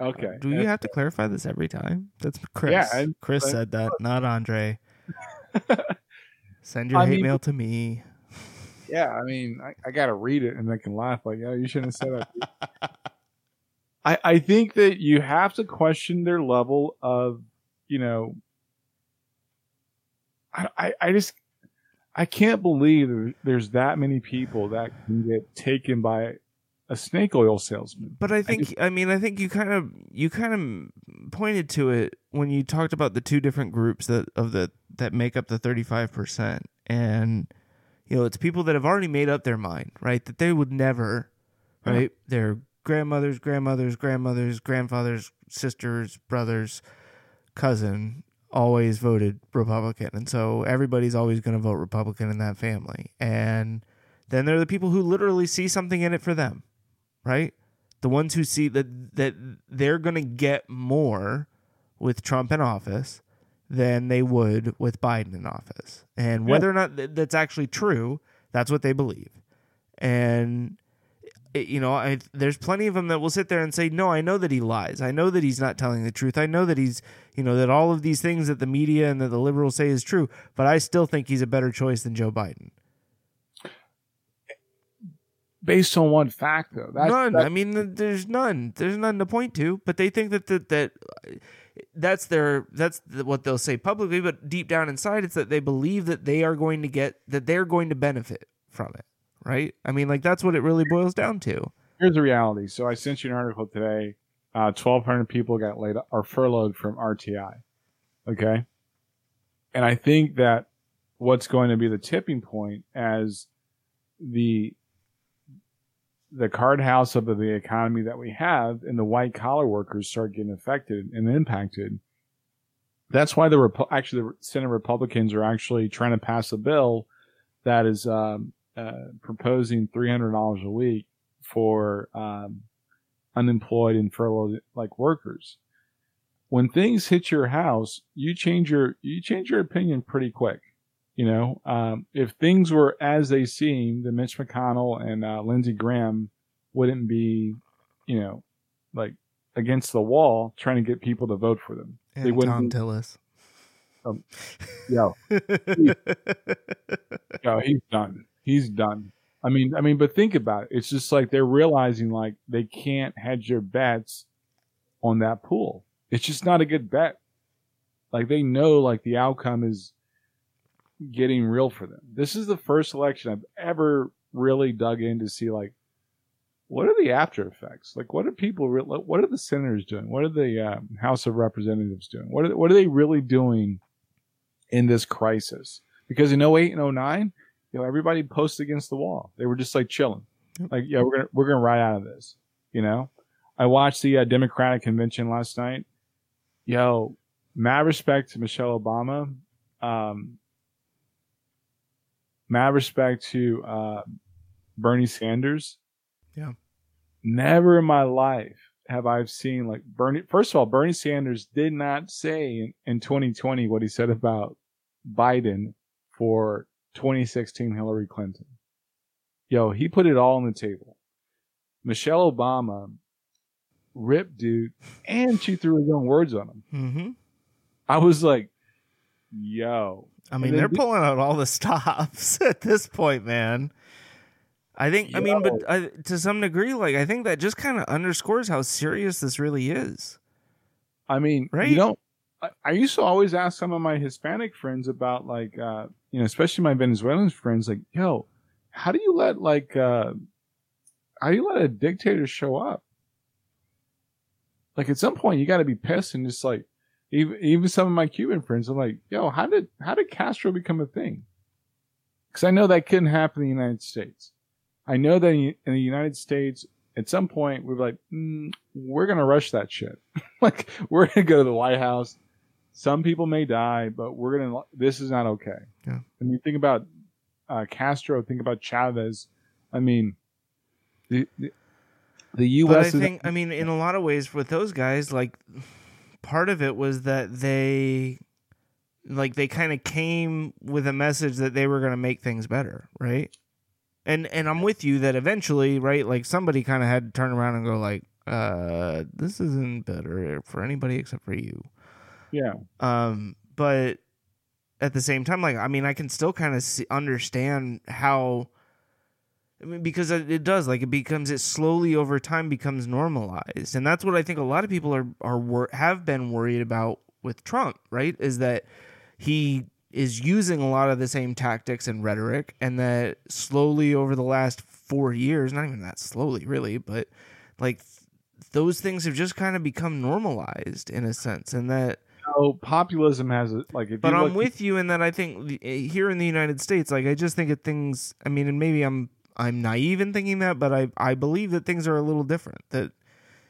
okay. Do you have to clarify this every time? That's Chris. Yeah, I- Chris I- said that, not Andre. Send your hate mean- mail to me. Yeah, I mean, I, I got to read it and then can laugh like, "Yeah, you shouldn't have said that." I I think that you have to question their level of, you know, I I, I just I can't believe there's that many people that can get taken by a snake oil salesman. But I think I, mean I think you kind of you kind of pointed to it when you talked about the two different groups that of the that make up the 35% and you know it's people that have already made up their mind, right? That they would never right? Their grandmothers, grandmothers, grandmothers, grandfathers, sisters, brothers, cousin always voted Republican. And so everybody's always going to vote Republican in that family. And then there are the people who literally see something in it for them, right? The ones who see that that they're going to get more with Trump in office than they would with Biden in office. And whether or not th- that's actually true, that's what they believe. And it- you know, I, there's plenty of them that will sit there and say, "No, I know that he lies. I know that he's not telling the truth. I know that he's, you know, that all of these things that the media and that the liberals say is true. But I still think he's a better choice than Joe Biden. Based on what fact though? None. I mean, there's none. There's none to point to. But they think that that that that's their that's what they'll say publicly. But deep down inside, it's that they believe that they are going to get that they're going to benefit from it. Right? I mean, like that's what it really boils down to. here's the reality. So I sent you an article today. Uh, 1,200 people got laid or furloughed from RTI. Okay. And I think that what's going to be the tipping point as the the card house of the economy that we have and the white collar workers start getting affected and impacted. That's why the actually the Senate Republicans are actually trying to pass a bill that is um, uh, proposing three hundred dollars a week for um, unemployed and furloughed like workers. When things hit your house, you change your you change your opinion pretty quick. You know, um, if things were as they seem, then Mitch McConnell and uh, Lindsey Graham wouldn't be, you know, like against the wall trying to get people to vote for them. And They wouldn't Tom be- Tillis. Yo, yo, he's done. He's done. I mean, I mean, but think about it. It's just like they're realizing like they can't hedge their bets on that pool. It's just not a good bet. Like they know like the outcome is getting real for them. This is the first election I've ever really dug in to see like what are the after effects? Like what are people re- what are the senators doing? What are the um, House of Representatives doing? What are what are they really doing in this crisis? Because in 08 and 09, you know, everybody posted against the wall. They were just like chilling. Like, yeah, we're gonna we're gonna ride out of this. You know, I watched the uh, Democratic convention last night. Yo, mad respect to Michelle Obama. Um, mad respect to uh, Bernie Sanders. Yeah. Never in my life have I seen like Bernie. First of all, Bernie Sanders did not say in, in 2020 what he said about Biden for 2016 Hillary Clinton. Yo, he put it all on the table. Michelle Obama ripped dude and she threw his own words on him. hmm I was like, yo. I mean, they're the- pulling out all the stops at this point, man. I think. I mean, but I, to some degree, like I think that just kind of underscores how serious this really is. I mean, Right? you don't. I, I used to always ask some of my Hispanic friends about like, uh, you know, especially my Venezuelan friends, like, yo, how do you let like, uh, how do you let a dictator show up? Like at some point, you got to be pissed and just like, even even some of my Cuban friends, I'm like, yo, how did how did Castro become a thing? Because I know that couldn't happen in the United States. I know that in the United States, at some point, we're like, mm, we're gonna rush that shit. like we're gonna go to the White House. Some people may die, but we're gonna. This is not okay. Yeah. I mean, think about uh, Castro. Think about Chavez. I mean, the the, the U.S. But I is think, I mean, in a lot of ways, with those guys, like part of it was that they, like, they kind of came with a message that they were going to make things better, right? And and I'm with you that eventually, right? Like somebody kind of had to turn around and go, like, uh, this isn't better for anybody except for you. Yeah. Um, but at the same time, like I mean, I can still kind of understand how. I mean, because it does like it becomes it slowly over time becomes normalized, and that's what I think a lot of people are are have been worried about with Trump. Right, is that he is using a lot of the same tactics and rhetoric, and that slowly over the last four years, not even that slowly, really, but like those things have just kind of become normalized in a sense, and that So populism has a like. If but I'm with you in that I think here in the United States, like I just think of things. I mean, and maybe I'm I'm naive in thinking that, but I I believe that things are a little different. That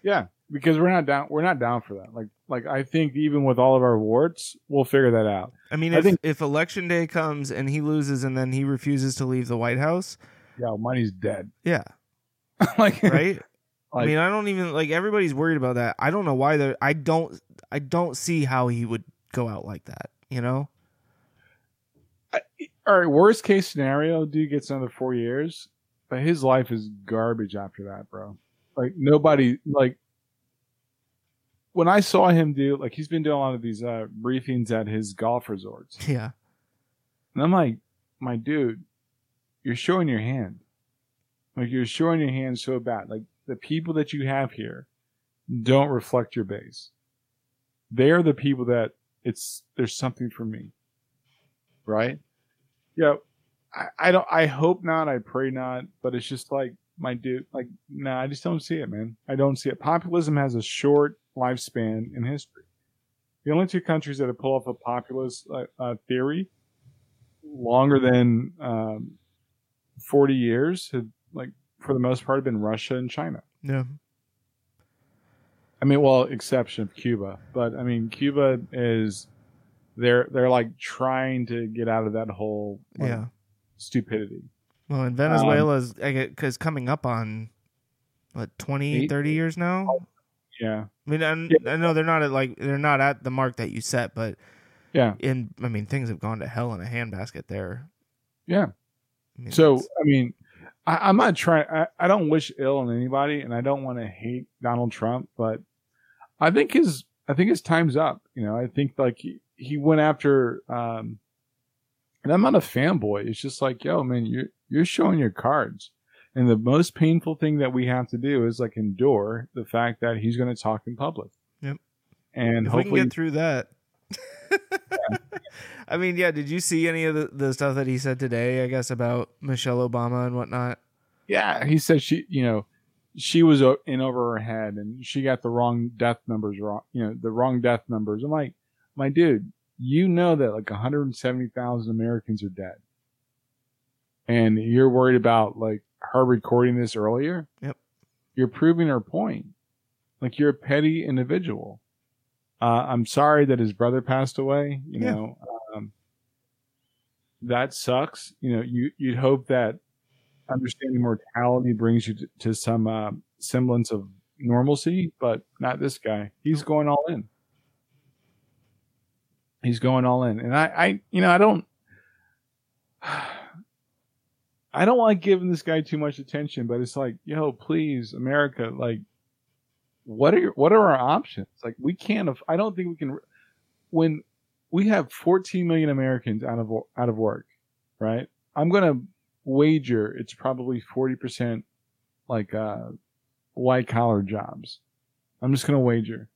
Yeah, because we're not down. We're not down for that. Like, like I think even with all of our warts, we'll figure that out. I mean, I if think- if election day comes and he loses and then he refuses to leave the White House, Yeah, money's dead. yeah, like, right. I mean, I don't even like everybody's worried about that. I don't know why they're. I don't. I don't see how he would go out like that. You know. all right. Worst case scenario, dude gets another four years, but his life is garbage after that, bro. Like nobody like. When I saw him do like he's been doing a lot of these uh, briefings at his golf resorts, Yeah. and I'm like, my dude, you're showing your hand. Like you're showing your hand so bad. Like the people that you have here don't reflect your base. They're the people that it's there's something for me. Right? Yeah. I, I don't I hope not, I pray not, but it's just like my dude, like, nah, I just don't see it, man. I don't see it. Populism has a short lifespan in history. The only two countries that have pulled off a populist uh, uh, theory longer than um, 40 years have, like, for the most part, have been Russia and China. Yeah. I mean, well, exception of Cuba, but I mean, Cuba is they're they're like trying to get out of that whole like, Yeah. stupidity. Well, and Venezuela's um, because coming up on what 20, Eight? 30 years now. Yeah, I mean, I, I know they're not at like they're not at the mark that you set, but yeah, in I mean things have gone to hell in a handbasket there. yeah. I mean, So I mean, I, I'm not trying. I, I don't wish ill on anybody, and I don't want to hate Donald Trump, but I think his I think his time's up. You know, I think like he, he went after. um And I'm not a fanboy. It's just like, yo, man, you're you're showing your cards. And the most painful thing that we have to do is like endure the fact that he's going to talk in public. Yep. And if we can hopefully, get through that. I mean, yeah. Did you see any of the, the stuff that he said today? I guess about Michelle Obama and whatnot. yeah, he said she, you know, she was in over her head and she got the wrong death numbers wrong, you know, the wrong death numbers. I'm like, my dude, you know that like 170,000 Americans are dead. And you're worried about like her recording this earlier? Yep. You're proving her point. Like you're a petty individual. Uh, I'm sorry that his brother passed away. You Yeah. know, um, that sucks. You know, you, you'd hope that understanding mortality brings you to, to some uh, semblance of normalcy, but not this guy. He's going all in. He's going all in, and I, I, you know, I don't, I don't like giving this guy too much attention, but it's like, yo, please, America, like, what are your, what are our options? Like, we can't. aff- I don't think we can. When we have 14 million Americans out of out of work, right? I'm gonna wager it's probably 40% like uh, white collar jobs. I'm just going to wager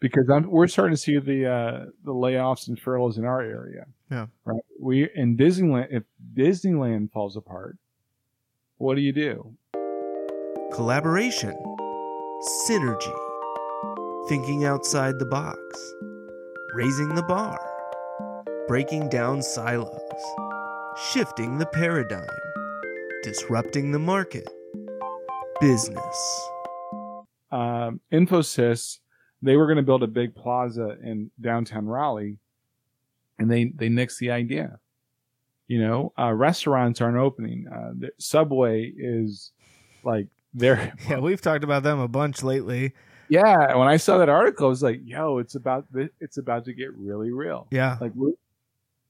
because I'm, we're starting to see the uh, the layoffs and furloughs in our area. Yeah. Right. We in Disneyland if Disneyland falls apart, what do you do? Collaboration, synergy, thinking outside the box, raising the bar, breaking down silos, shifting the paradigm, disrupting the market, business. um, Infosys, they were going to build a big plaza in downtown Raleigh, and they they nixed the idea. You know, uh, restaurants aren't opening. Uh, the Subway is like they're Yeah, we've talked about them a bunch lately. yeah. When I saw that article, I was like, "Yo, it's about it's about to get really real." Yeah. Like,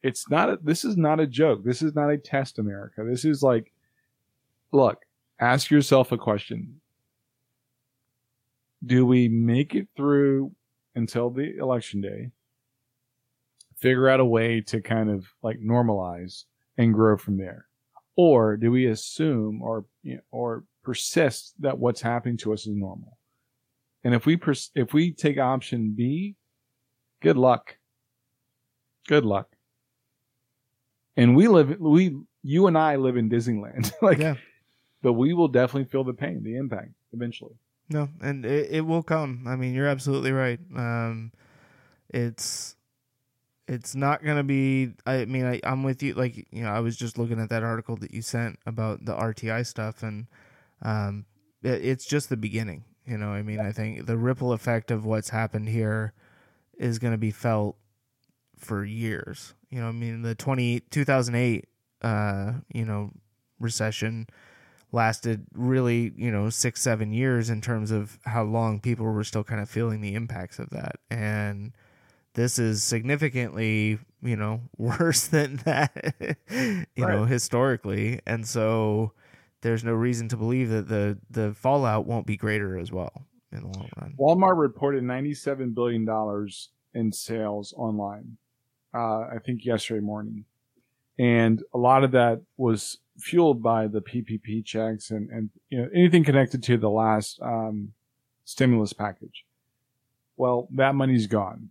it's not. A, this is not a joke. This is not a test, America. This is like, look. Ask yourself a question. Do we make it through until the election day? Figure out a way to kind of like normalize and grow from there, or do we assume or you know, or persist that what's happening to us is normal? And if we pers- if we take option B, good luck. Good luck. And we live we you and I live in Disneyland. like Yeah. but we will definitely feel the pain, the impact eventually. No, and it, it will come. I mean, you're absolutely right. Um, it's it's not gonna be. I mean, I, I'm with you. Like, you know, I was just looking at that article that you sent about the RTI stuff, and um, it, it's just the beginning. You know, I mean, I think the ripple effect of what's happened here is gonna be felt for years. You know, I mean, the 20, 2008, uh, you know, recession lasted really, you know, six, seven years in terms of how long people were still kind of feeling the impacts of that. And this is significantly, you know, worse than that, you know, historically. And so there's no reason to believe that the, the fallout won't be greater as well in the long run. Walmart reported $97 billion in sales online, uh, I think yesterday morning. And a lot of that was fueled by the PPP checks and, and you know, anything connected to the last um, stimulus package. Well, that money's gone.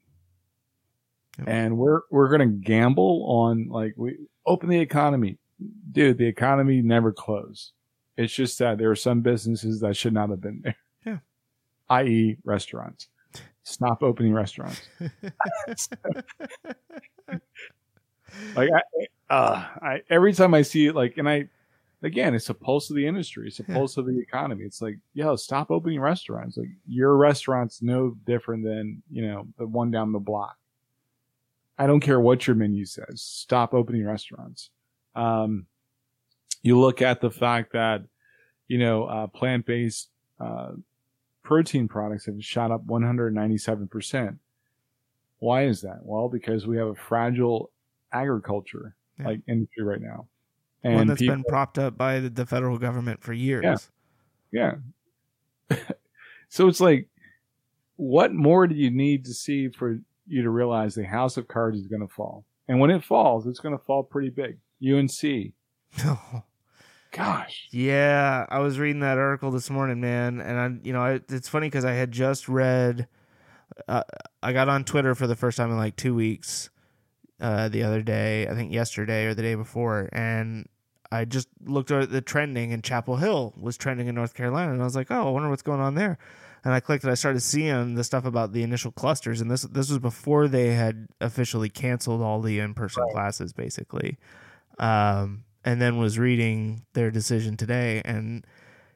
Yep. And we're we're gonna gamble on like we open the economy. Dude, the economy never closed. It's just that there are some businesses that should not have been there. Yeah. I.e., restaurants. Stop opening restaurants. like I, uh, I every time I see it, like, and I, again, it's a pulse of the industry. It's a Yeah. pulse of the economy. It's like, yo, stop opening restaurants. Like your restaurant's no different than you know the one down the block. I don't care what your menu says. Stop opening restaurants. Um, you look at the fact that you know uh, plant-based uh, protein products have shot up 197 percent. Why is that? Well, because we have a fragile agriculture Yeah. like industry right now, One and that's people, been propped up by the, the federal government for years. Yeah. yeah. so it's like, what more do you need to see for you to realize the house of cards is going to fall? And when it falls, it's going to fall pretty big. UNC, gosh, Yeah, I was reading that article this morning, man, and I, you know, I, it's funny because I had just read. Uh, I got on Twitter for the first time in like two weeks, uh, the other day, I think yesterday or the day before, and I just looked at the trending, and Chapel Hill was trending in North Carolina, and I was like, oh, I wonder what's going on there. And I clicked, and I started seeing the stuff about the initial clusters, and this this was before they had officially canceled all the in person classes, basically. Um, and then was reading their decision today, and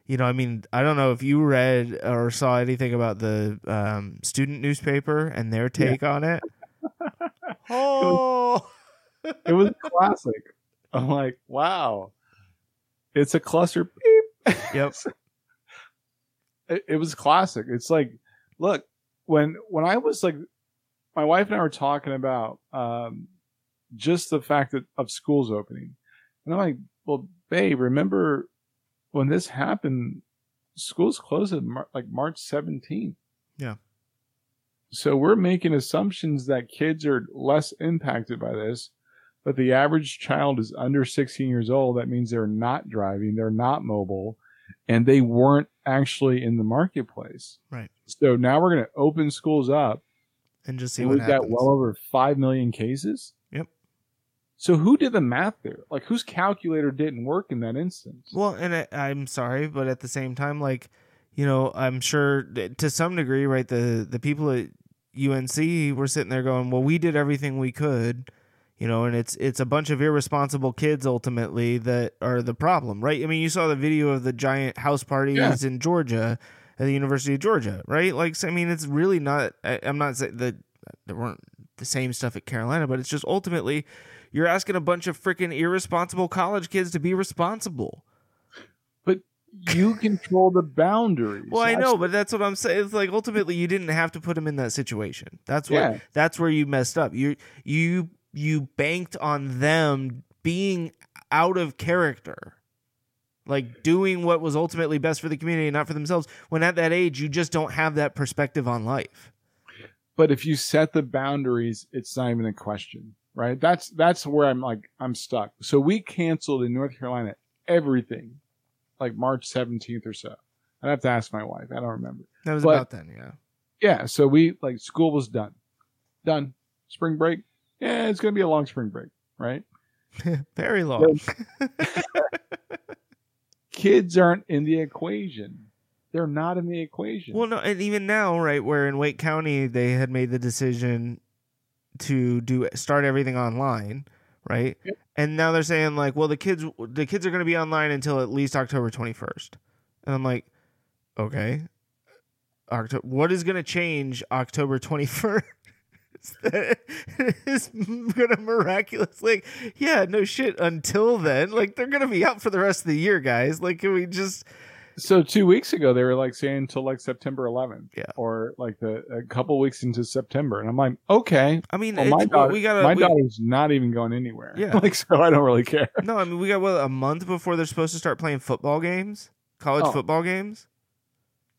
you know, I mean, I don't know if you read or saw anything about the um, student newspaper and their take on it. oh, it was classic. I'm like, wow, it's a cluster. Beep. yep. it, it was classic. It's like, look, when when I was like, my wife and I were talking about um, just the fact that of schools opening, and I'm like, well, babe, remember when this happened? Schools closed at Mar- like March 17th. Yeah. So we're making assumptions that kids are less impacted by this, but the average child is under 16 years old. That means they're not driving, they're not mobile, and they weren't actually in the marketplace. Right. So now we're going to open schools up, And just see and what we've happens. got well over 5 million cases. So who did the math there? Like whose calculator didn't work in that instance? Well, and I, I'm sorry, but at the same time, like, you know, I'm sure that to some degree, right? The the people at UNC were sitting there going, "Well, we did everything we could." You know, and it's it's a bunch of irresponsible kids ultimately that are the problem, right? I mean, you saw the video of the giant house parties Yeah. in Georgia at the University of Georgia, right? Like, so, I mean, it's really not. I, I'm not saying that there weren't the same stuff at Carolina, but it's just ultimately you're asking a bunch of freaking irresponsible college kids to be responsible. But you control the boundaries. Well, I know, but that's what I'm saying. It's like ultimately you didn't have to put him in that situation. That's where Yeah. that's where you messed up. You you you banked on them being out of character. Like doing what was ultimately best for the community, not for themselves. When at that age, you just don't have that perspective on life. But if you set the boundaries, it's not even a question, right? That's that's where I'm like I'm stuck. So we canceled in North Carolina everything, like March 17th or so. I'd have to ask my wife. I don't remember. That was But- about then, yeah. Yeah, so we like school was done, done. Spring break, yeah, it's gonna be a long spring break, right? Very long. Kids aren't in the equation. They're not in the equation. Well, no, and even now, right, where in Wake County they had made the decision to do start everything online, right? Yep. And now they're saying like, well, the kids the kids are going to be online until at least October twenty first, and I'm like, okay, October. What is going to change October twenty first? is gonna miraculously yeah no shit until then like they're gonna be out for the rest of the year guys like can we just So two weeks ago, they were like saying until like September 11th, Yeah. or like the a couple weeks into September, and I'm like, okay. i mean Well, my daughter, we gotta my we- daughter's not even going anywhere. Yeah. like so, I don't really care. No, I mean we got what a month before they're supposed to start playing football games, college Oh. football games.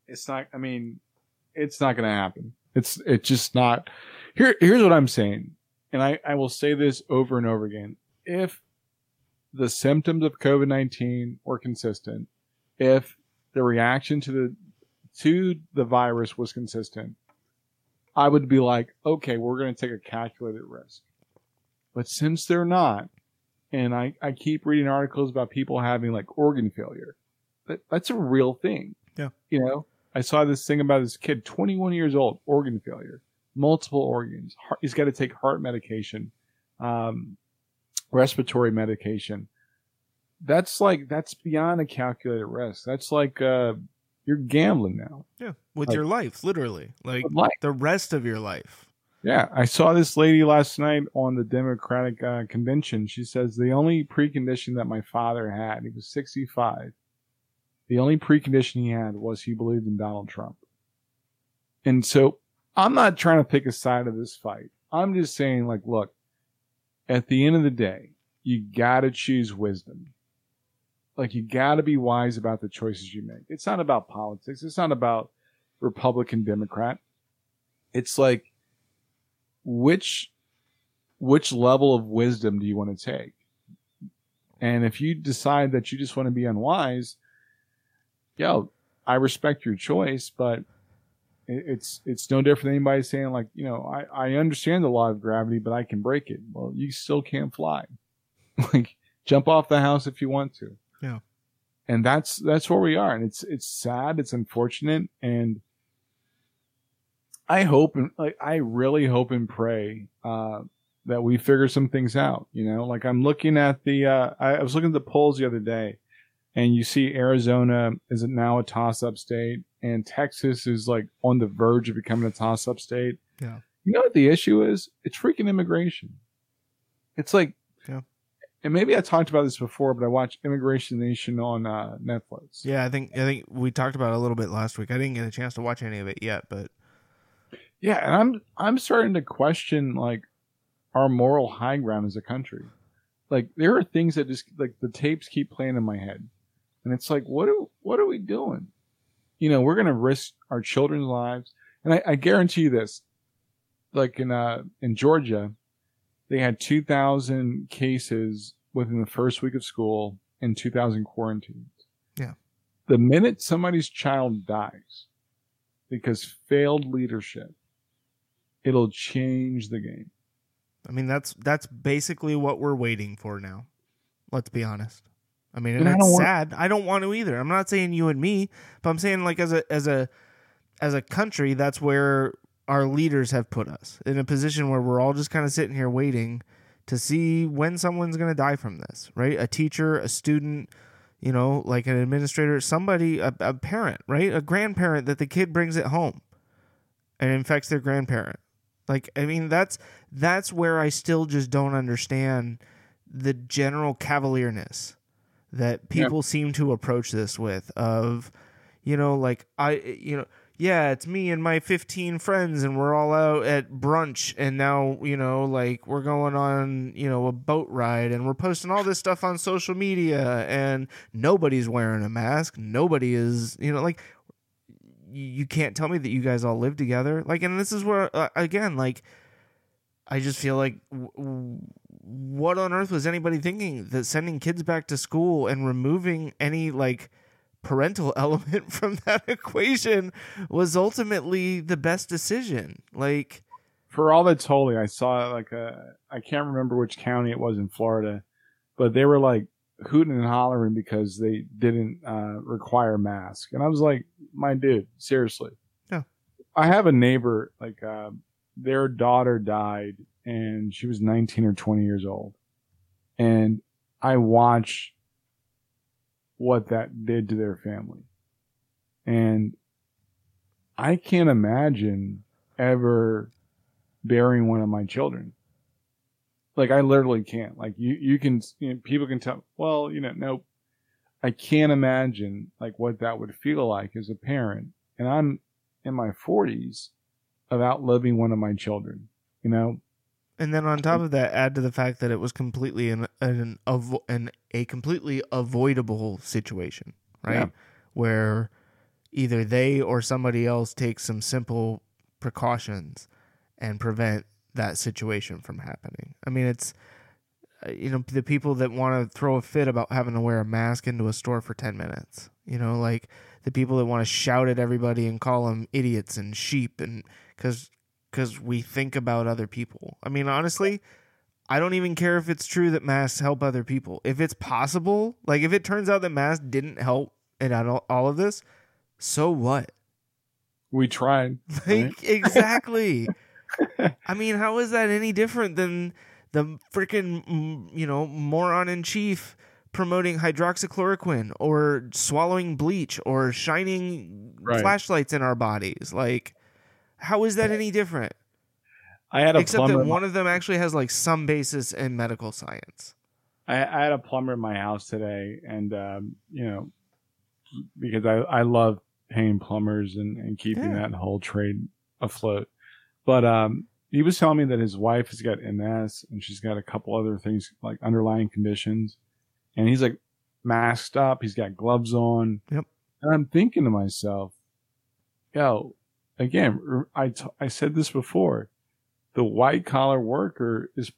It's not. I mean, it's not going to happen. It's it's just not. Here here's what I'm saying, and I I will say this over and over again. If the symptoms of COVID nineteen were consistent, if the reaction to the to the virus was consistent, I would be like, okay, we're going to take a calculated risk. But since they're not, and I, I keep reading articles about people having like organ failure, that, that's a real thing. Yeah. You know, I saw this thing about this kid, 21 years old, organ failure, multiple organs. Heart, he's got to take heart medication, um, respiratory medication. That's like, that's beyond a calculated risk. That's like, uh, you're gambling now. Yeah, with Like- your life, literally, like like, the rest of your life. Yeah, I saw this lady last night on the Democratic uh, convention. She says the only precondition that my father had, he was 65, the only precondition he had was he believed in Donald Trump. And so I'm not trying to pick a side of this fight. I'm just saying, like, look, at the end of the day, you gotta choose wisdom. Like, you gotta be wise about the choices you make. It's not about politics. It's not about Republican, Democrat. It's like, which which level of wisdom do you want to take? And if you decide that you just want to be unwise, yo, I respect your choice, but it's it's no different than anybody saying like, you know, I, I understand the law of gravity, but I can break it. Well, you still can't fly. like jump off the house if you want to. Yeah. And that's that's where we are. And it's it's sad, it's unfortunate, and I hope and like I really hope and pray uh, that we figure some things out. You know, like I'm looking at the uh, I, I was looking at the polls the other day, and you see Arizona is now a toss-up state, and Texas is like on the verge of becoming a toss-up state. Yeah. You know what the issue is? It's freaking immigration. It's like. And maybe I talked about this before, but I watched Immigration Nation on uh, Netflix. Yeah, I think I think we talked about it a little bit last week. I didn't get a chance to watch any of it yet, but Yeah, and I'm I'm starting to question like our moral high ground as a country. Like there are things that just like the tapes keep playing in my head, and it's like what are what are we doing? You know, we're gonna risk our children's lives, and I, I guarantee you this. Like in uh in Georgia, they had two thousand cases within the first week of school and two thousand quarantines. Yeah. The minute somebody's child dies because failed leadership, it'll change the game. I mean that's that's basically what we're waiting for now. Let's be honest. I mean, and And I it's don't want- sad. I don't want to either. I'm not saying you and me, but I'm saying like as a as a as a country, that's where our leaders have put us in a position where we're all just kind of sitting here waiting to see when someone's going to die from this, right? A teacher, a student, you know, like an administrator, somebody, a, a parent, right? A grandparent that the kid brings it home and infects their grandparent. Like, I mean, that's that's where I still just don't understand the general cavalierness that people seem to approach this with of you know like i you know yeah it's me and my 15 friends and we're all out at brunch and now you know like we're going on you know a boat ride and we're posting all this stuff on social media and nobody's wearing a mask. Nobody is you know like you can't tell me that you guys all live together. Like and this is where uh, again like I just feel like w- what on earth was anybody thinking that sending kids back to school and removing any like parental element from that equation was ultimately the best decision. Like, For all that's holy, I saw like a I can't remember which county it was in Florida, but they were like hooting and hollering because they didn't uh, require masks, and I was like, my dude, seriously. Yeah. I have a neighbor like uh, their daughter died, and she was 19 or 20 years old, and I watched what that did to their family, and I can't imagine ever burying one of my children. Like I literally can't. Like you, you can, you know, people can tell, well, you know, nope. I can't imagine like what that would feel like as a parent. And I'm in my forties of outliving one of my children, you know? and then on top of that, add to the fact that it was completely an an, avo- an a completely avoidable situation, right? Yeah. Where either they or somebody else takes some simple precautions and prevent that situation from happening. I mean, it's uh, you know the people that want to throw a fit about having to wear a mask into a store for 10 minutes. You know, like the people that want to shout at everybody and call them idiots and sheep and cuz cuz we think about other people. I mean, honestly, I don't even care if it's true that masks help other people. If it's possible, like if it turns out that masks didn't help in all, all of this, so what? We tried. right? Exactly. I mean, how is that any different than the freaking you know moron in chief promoting hydroxychloroquine or swallowing bleach or shining Right. flashlights in our bodies? Like, how is that any different? I had a Except plumber. that one of them actually has like some basis in medical science. I, I had a plumber in my house today, and um, you know, because I I love paying plumbers and, and keeping Yeah. that whole trade afloat. But um, he was telling me that his wife has got MS and she's got a couple other things like underlying conditions, and he's like masked up. He's got gloves on. Yep. And I'm thinking to myself, yo, again, I t- I said this before, the white collar worker is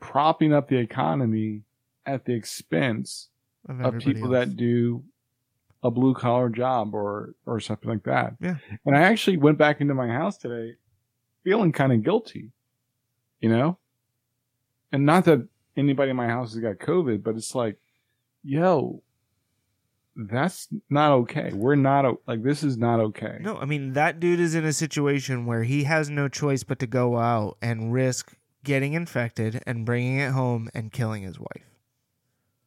propping up the economy at the expense Of, of people else. that do a blue collar job or or something like that. Yeah. And I actually went back into my house today feeling kind of guilty, you know? And not that anybody in my house has got COVID, but it's like, yo, that's not okay. We're not like this is not okay. No, I mean that dude is in a situation where he has no choice but to go out and risk getting infected and bringing it home and killing his wife.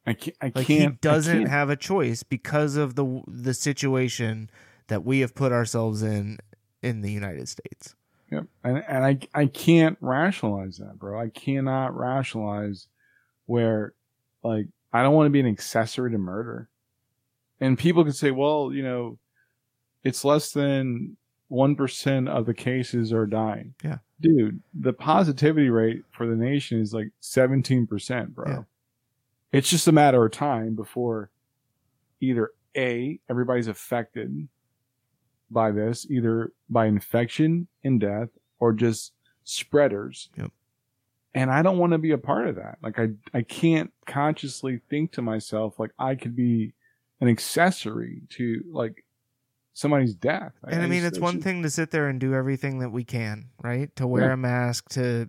I can't. I Like can't. he doesn't can't. have a choice because of the the situation that we have put ourselves in in the United States. Yep. And and I I can't rationalize that, bro. I cannot rationalize where like I don't want to be an accessory to murder. And people can say, well, you know, it's less than one percent of the cases are dying. Yeah. Dude, the positivity rate for the nation is like seventeen percent, bro. Yeah. It's just a matter of time before either A, everybody's affected by this, either by infection and death or just spreaders. Yep. And I don't want to be a part of that. Like I I can't consciously think to myself like I could be an accessory to like somebody's death. And I mean, it's one just- thing to sit there and do everything that we can, right? To wear Yeah. a mask, to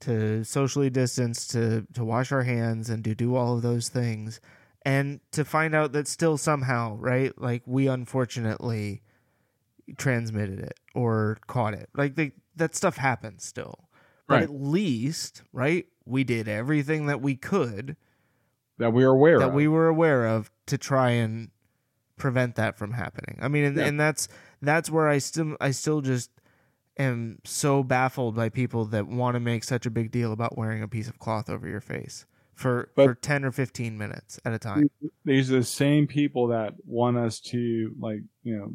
to socially distance, to to wash our hands, and to do all of those things, and to find out that still somehow, right? Like we unfortunately transmitted it or caught it. Like they, that stuff happens still, but Right. at least, right? We did everything that we could that we are aware that of. we were aware of to try and prevent that from happening. I mean, and, Yeah. and that's that's where I still I still just am so baffled by people that want to make such a big deal about wearing a piece of cloth over your face for But- for 10 or 15 minutes at a mm, time. these are the same people that want us to like you know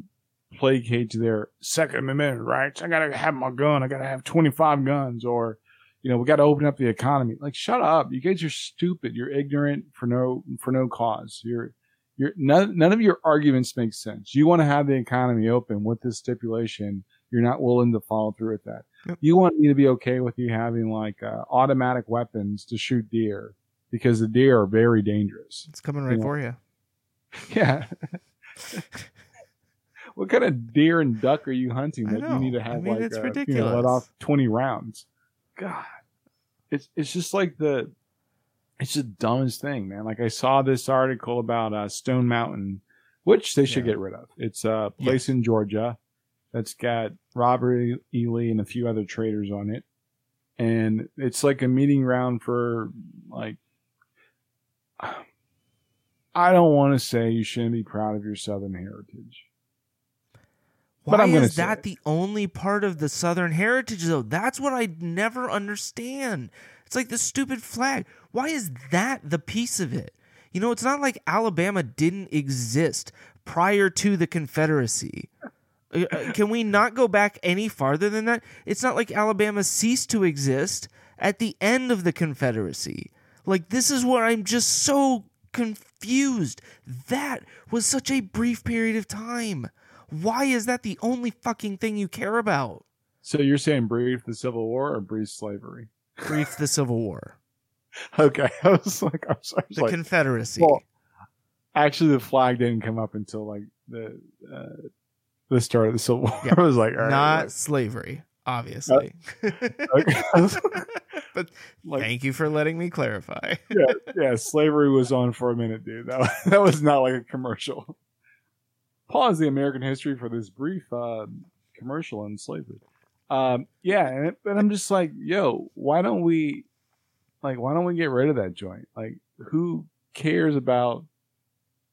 placate to their second amendment rights i gotta have my gun i gotta have 25 guns or you know we gotta open up the economy like shut up you guys are stupid you're ignorant for no for no cause you're you're none, none of your arguments make sense you want to have the economy open with this stipulation you're not willing to follow through with that Yep. you want me to be okay with you having like uh, automatic weapons to shoot deer because the deer are very dangerous It's coming right Yeah. for you. yeah. what kind of deer and duck are you hunting I that you need to I have mean, like it's uh, you know, let off twenty rounds? God, it's it's just like the it's the dumbest thing, man. Like I saw this article about uh, Stone Mountain, which they should Yeah. get rid of. It's a place in Georgia that's got Robert E. Lee and a few other traitors on it, and it's like a meeting ground for like I don't want to say you shouldn't be proud of your Southern heritage. Why But I'm is that the only part of the Southern heritage, though? That's what I never understand. It's like the stupid flag. Why is that the piece of it? You know, it's not like Alabama didn't exist prior to the Confederacy. Uh, uh, Can we not go back any farther than that? It's not like Alabama ceased to exist at the end of the Confederacy. Like, this is where I'm just so confused. That was such a brief period of time. Why is that the only fucking thing you care about? So you're saying brief the Civil War or brief slavery? Brief the Civil War, Okay, I was like, I was, I was the like Confederacy. well, actually, the flag didn't come up until like the uh, the start of the Civil War. Yeah. I was like, all right, not slavery, obviously. okay. but like, thank you for letting me clarify. yeah, yeah, slavery was on for a minute, dude. That was, that was not like a commercial. pause the American history for this brief uh, commercial on slavery. Um, yeah, and, it, and I'm just like, yo, why don't we, like, why don't we get rid of that joint? Like, who cares about?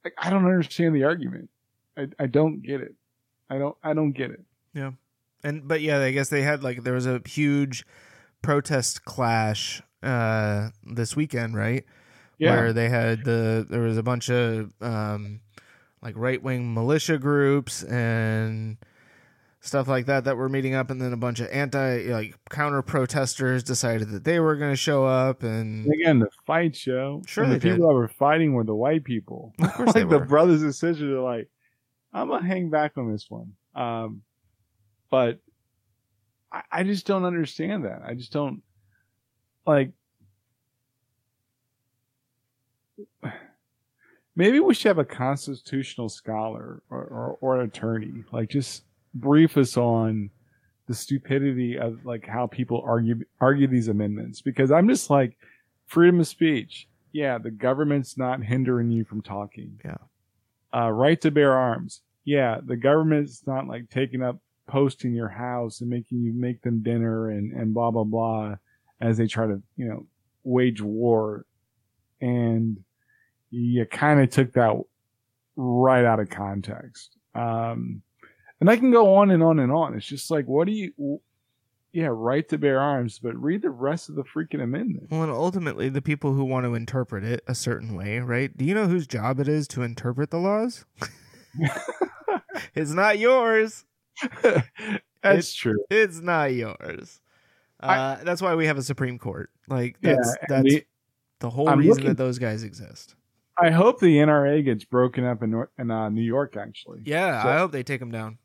Like, I don't understand the argument. I, I don't get it. I don't I don't get it. Yeah, and but yeah, I guess they had like there was a huge protest clash uh this weekend, right? Yeah, Where they had the there was a bunch of um like right wing militia groups and stuff like that that were meeting up and then a bunch of anti like counter protesters decided that they were going to show up and again, the fight show. Sure the people did. that were fighting were the white people. Of course like the brothers and sisters are like, I'm gonna hang back on this one. Um, but I, I just don't understand that. I just don't like. Maybe we should have a constitutional scholar or, or, or an attorney, like just brief us on the stupidity of like how people argue argue these amendments. Because I'm just like freedom of speech. Yeah, the government's not hindering you from talking. Yeah. Uh, right to bear arms. Yeah, the government's not like taking up post in your house and making you make them dinner and, and blah blah blah as they try to, you know, wage war. And you kind of took that right out of context. Um, and I can go on and on and on. It's just like, what do you, yeah, right to bear arms, but read the rest of the freaking amendment. well, and ultimately the people who want to interpret it a certain way, right? Do you know whose job it is to interpret the laws? it's not yours. That's true. It's not yours. I- Uh, that's why we have a Supreme Court. Like that's and that's the- the whole I'm reason looking- that those guys exist. I hope the NRA gets broken up in in uh, New York. Actually, Yeah, So- I hope they take them down.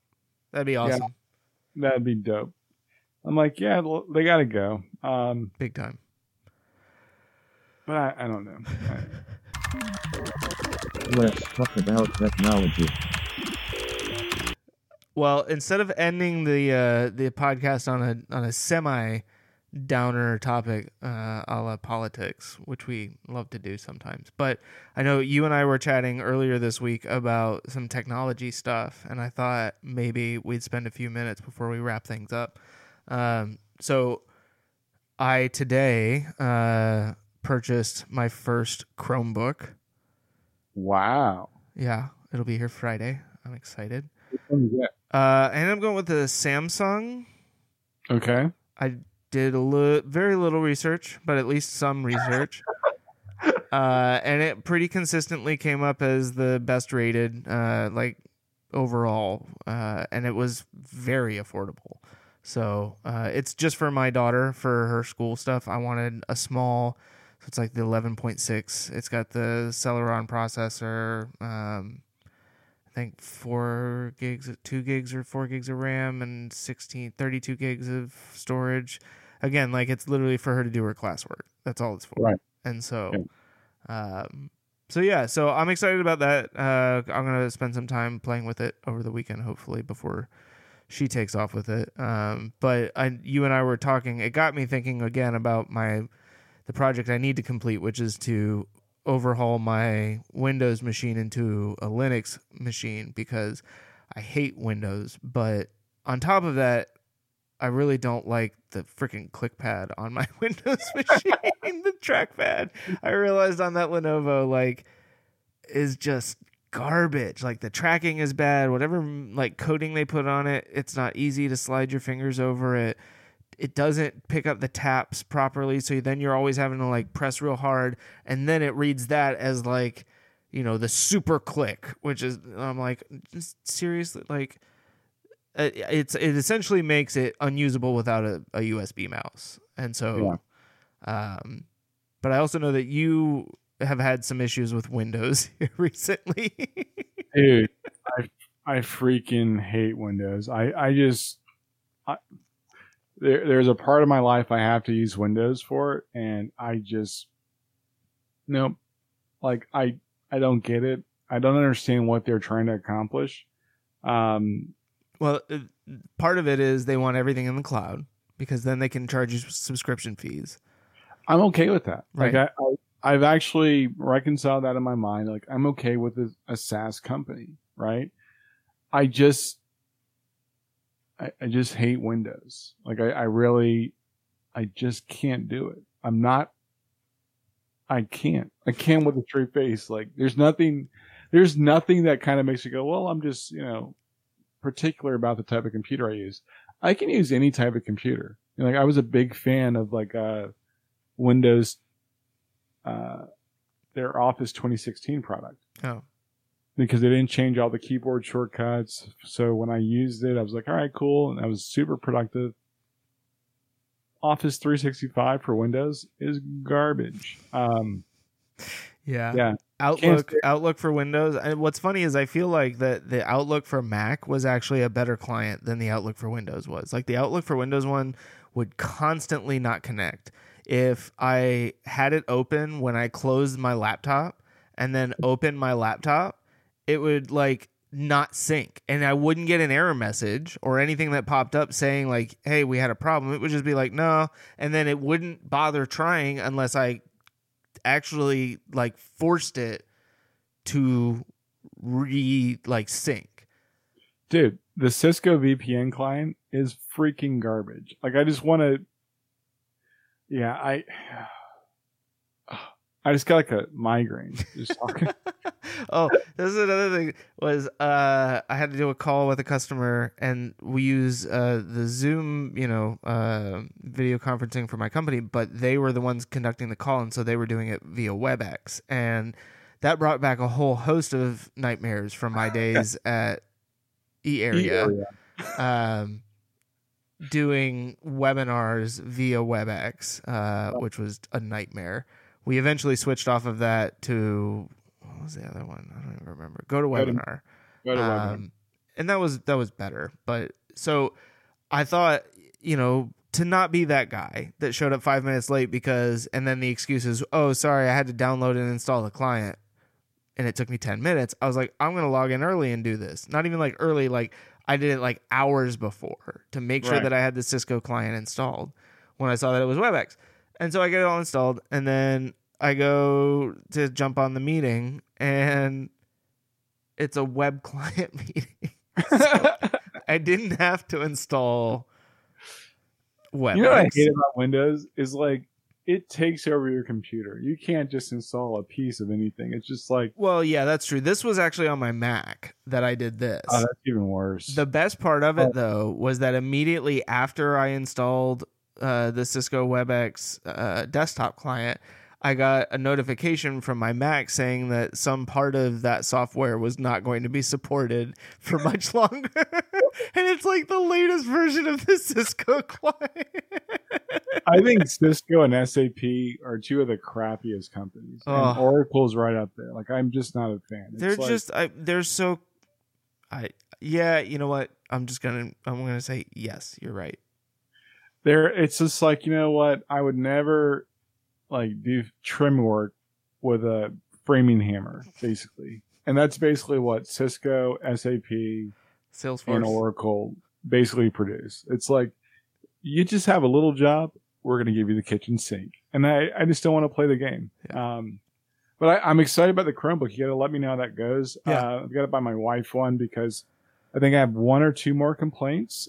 That'd be awesome, Yeah, that'd be dope. I'm like, yeah, they got to go. Um, big time. but I, I don't know. Let's talk about technology. Well, instead of ending the uh, the podcast on a on a semi downer topic, uh, a la politics, which we love to do sometimes. But I know you and I were chatting earlier this week about some technology stuff, and I thought maybe we'd spend a few minutes before we wrap things up. Um, so I today uh, purchased my first Chromebook. wow. Yeah, it'll be here Friday. I'm excited. Which one is? Uh, and I'm going with the Samsung. Okay. I did a li- very little research, but at least some research. uh, and it pretty consistently came up as the best rated, uh, like overall, uh, and it was very affordable. So uh, it's just for my daughter for her school stuff. I wanted a small, so it's like the 11.6. It's got the Celeron processor. Um, I think four gigs, two gigs or four gigs of RAM and 16, 32 gigs of storage. Again, like it's literally for her to do her classwork. That's all it's for. Right. And so, um, so yeah, so I'm excited about that. Uh, I'm gonna spend some time playing with it over the weekend, hopefully before she takes off with it. Um, but I, you and I were talking. It got me thinking again about my the project I need to complete, which is to overhaul my Windows machine into a Linux machine because I hate Windows. But on top of that, I really don't like the freaking ClickPad on my Windows machine. the trackpad, I realized on that Lenovo, like, is just garbage. Like the tracking is bad. Whatever like coating they put on it, it's not easy to slide your fingers over it it doesn't pick up the taps properly so then you're always having to like press real hard and then it reads that as like you know the super click which is i'm like just seriously like uh, it's it essentially makes it unusable without a, a usb mouse. And so um but i also know that you have had some issues with windows here recently. Dude, I I freaking hate Windows. I I just I, there there's a part of my life I have to use Windows for, and I just nope. Like I I don't get it. I don't understand what they're trying to accomplish. Um, Well, uh, part of it is they want everything in the cloud because then they can charge you subscription fees. I'm okay with that. Right. Like I, I I've actually reconciled that in my mind. Like I'm okay with a, a SaaS company, right? I just, I, I just hate Windows. Like I, I really, I just can't do it. I'm not, I can't, I can't with a straight face. Like there's nothing, there's nothing that kind of makes you go, well, I'm just, you know, particular about the type of computer I use. I can use any type of computer. Like I was a big fan of like, uh, Windows, uh, their Office 2016 product Oh, because they didn't change all the keyboard shortcuts. So when I used it, I was like, all right, cool. And I was super productive. Office 365 for Windows is garbage. Um, yeah. yeah. Outlook Outlook for Windows. And what's funny is I feel like that the Outlook for Mac was actually a better client than the Outlook for Windows was. Like the Outlook for Windows one would constantly not connect. If I had it open when I closed my laptop and then opened my laptop, it would like not sync and I wouldn't get an error message or anything that popped up saying like, "Hey, we had a problem." It would just be like, "No." And then it wouldn't bother trying unless I actually like forced it to re like sync. dude, the Cisco VPN client is freaking garbage. Like I just want to, yeah, I, I just got like a migraine just talking. oh, this is another thing was uh I had to do a call with a customer and we use uh the Zoom, you know, uh video conferencing for my company, but they were the ones conducting the call and so they were doing it via WebEx and that brought back a whole host of nightmares from my days at E area. um, doing webinars via WebEx, uh, which was a nightmare. We eventually switched off of that to what was the other one? I don't even remember. Go to webinar. Go to webinar. Um, and that was that was better. But so I thought, you know, to not be that guy that showed up five minutes late because, and then the excuse is, oh, sorry, I had to download and install the client, and it took me ten minutes. I was like, I'm gonna log in early and do this. Not even like early, like I did it like hours before to make sure Right. that I had the Cisco client installed when I saw that it was WebEx. And so I get it all installed, and then I go to jump on the meeting, and it's a web client meeting. I didn't have to install WebEx. You know what I hate about Windows is like it takes over your computer. You can't just install a piece of anything. It's just like well, yeah, that's true. This was actually on my Mac that I did this. oh, that's even worse. The best part of it, Oh. though, was that immediately after I installed uh, the Cisco WebEx uh, desktop client, I got a notification from my Mac saying that some part of that software was not going to be supported for much longer. and it's like the latest version of the Cisco client. I think Cisco and SAP are two of the crappiest companies. And. Oracle's right up there. Like I'm just not a fan. It's they're like- just I they're so I yeah, you know what? I'm just gonna I'm gonna say yes, you're right. They're it's just like you know what? I would never like do trim work with a framing hammer basically. And that's basically what cisco sap Salesforce. and oracle basically produce. It's like you just have a little job we're going to give you the kitchen sink. And i i just don't want to play the game. Um but I, i'm excited about the chromebook. You got to let me know how that goes. Yeah. uh, i've got to buy my wife one because i think i have one or two more complaints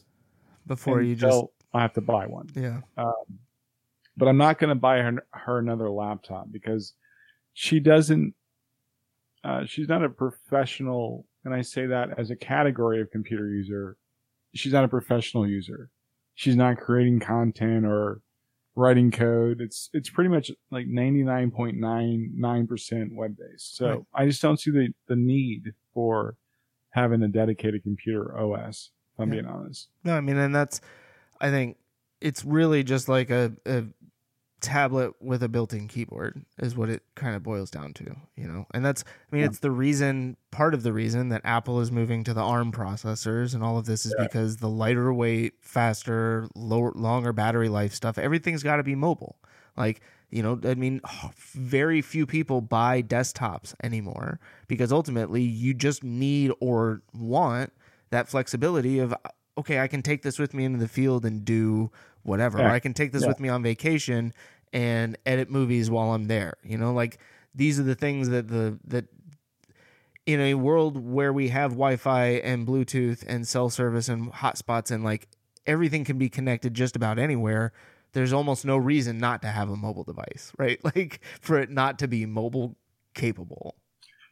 Before you just i have to buy one yeah. but I'm not going to buy her, her another laptop because she doesn't. Uh, she's not a professional, and I say that as a category of computer user. She's not a professional user. She's not creating content or writing code. It's it's pretty much like 99.99% web based. So Right. I just don't see the the need for having a dedicated computer OS. If I'm Yeah. being honest. No, I mean, and that's, I think it's really just like a, a tablet with a built in keyboard is what it kind of boils down to, you know? And that's, I mean, Yeah. it's the reason, part of the reason that Apple is moving to the ARM processors and all of this is Yeah. because the lighter weight, faster, lower, longer battery life stuff, everything's got to be mobile. Like, you know, I mean, very few people buy desktops anymore because ultimately you just need or want that flexibility of okay, I can take this with me into the field and do whatever. Yeah. Or I can take this Yeah. with me on vacation and edit movies while I'm there. You know, like these are the things that the that in a world where we have Wi-Fi and Bluetooth and cell service and hotspots and like everything can be connected just about anywhere, there's almost no reason not to have a mobile device, right? Like for it not to be mobile capable.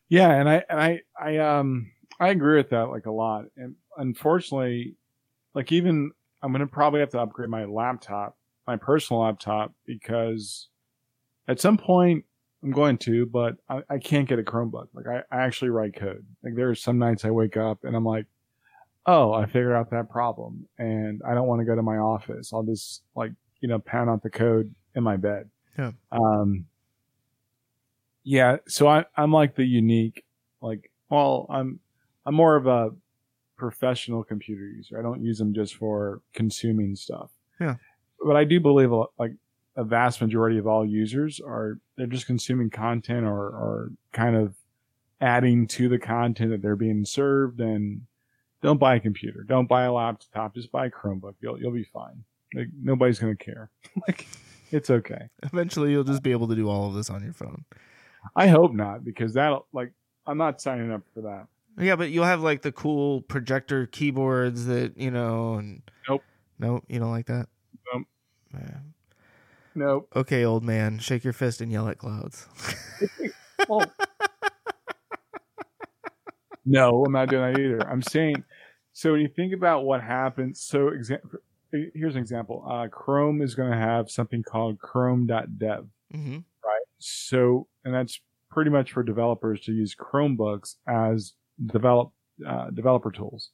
Yeah, and I and I I um I agree with that like a lot. And unfortunately, like even I'm gonna probably have to upgrade my laptop, my personal laptop, because at some point I'm going to, but I, I can't get a Chromebook. Like I, I actually write code. Like there are some nights I wake up and I'm like, oh, I figured out that problem, and I don't want to go to my office. I'll just like you know pound out the code in my bed. Yeah. Um. Yeah. So I I'm like the unique like well I'm I'm more of a professional computer user. I don't use them just for consuming stuff. Yeah. But I do believe uh, like a vast majority of all users are they're just consuming content or or kind of adding to the content that they're being served and don't buy a computer. Don't buy a laptop. Just buy a Chromebook. You'll you'll be fine. Like nobody's gonna care. like it's okay. Eventually, you'll just be able to do all of this on your phone. I hope not because that'll like I'm not signing up for that. Yeah, but you'll have like the cool projector keyboards that you know. And Nope. Nope. You don't like that. Nope. Yeah. Nope. Okay, old man, shake your fist and yell at clouds. Well, no, I'm not doing that either. I'm saying, so when you think about what happens, so exa- here's an example. Uh, Chrome is going to have something called Chrome.dev. hmm right? So, and that's pretty much for developers to use Chromebooks as develop uh, developer tools.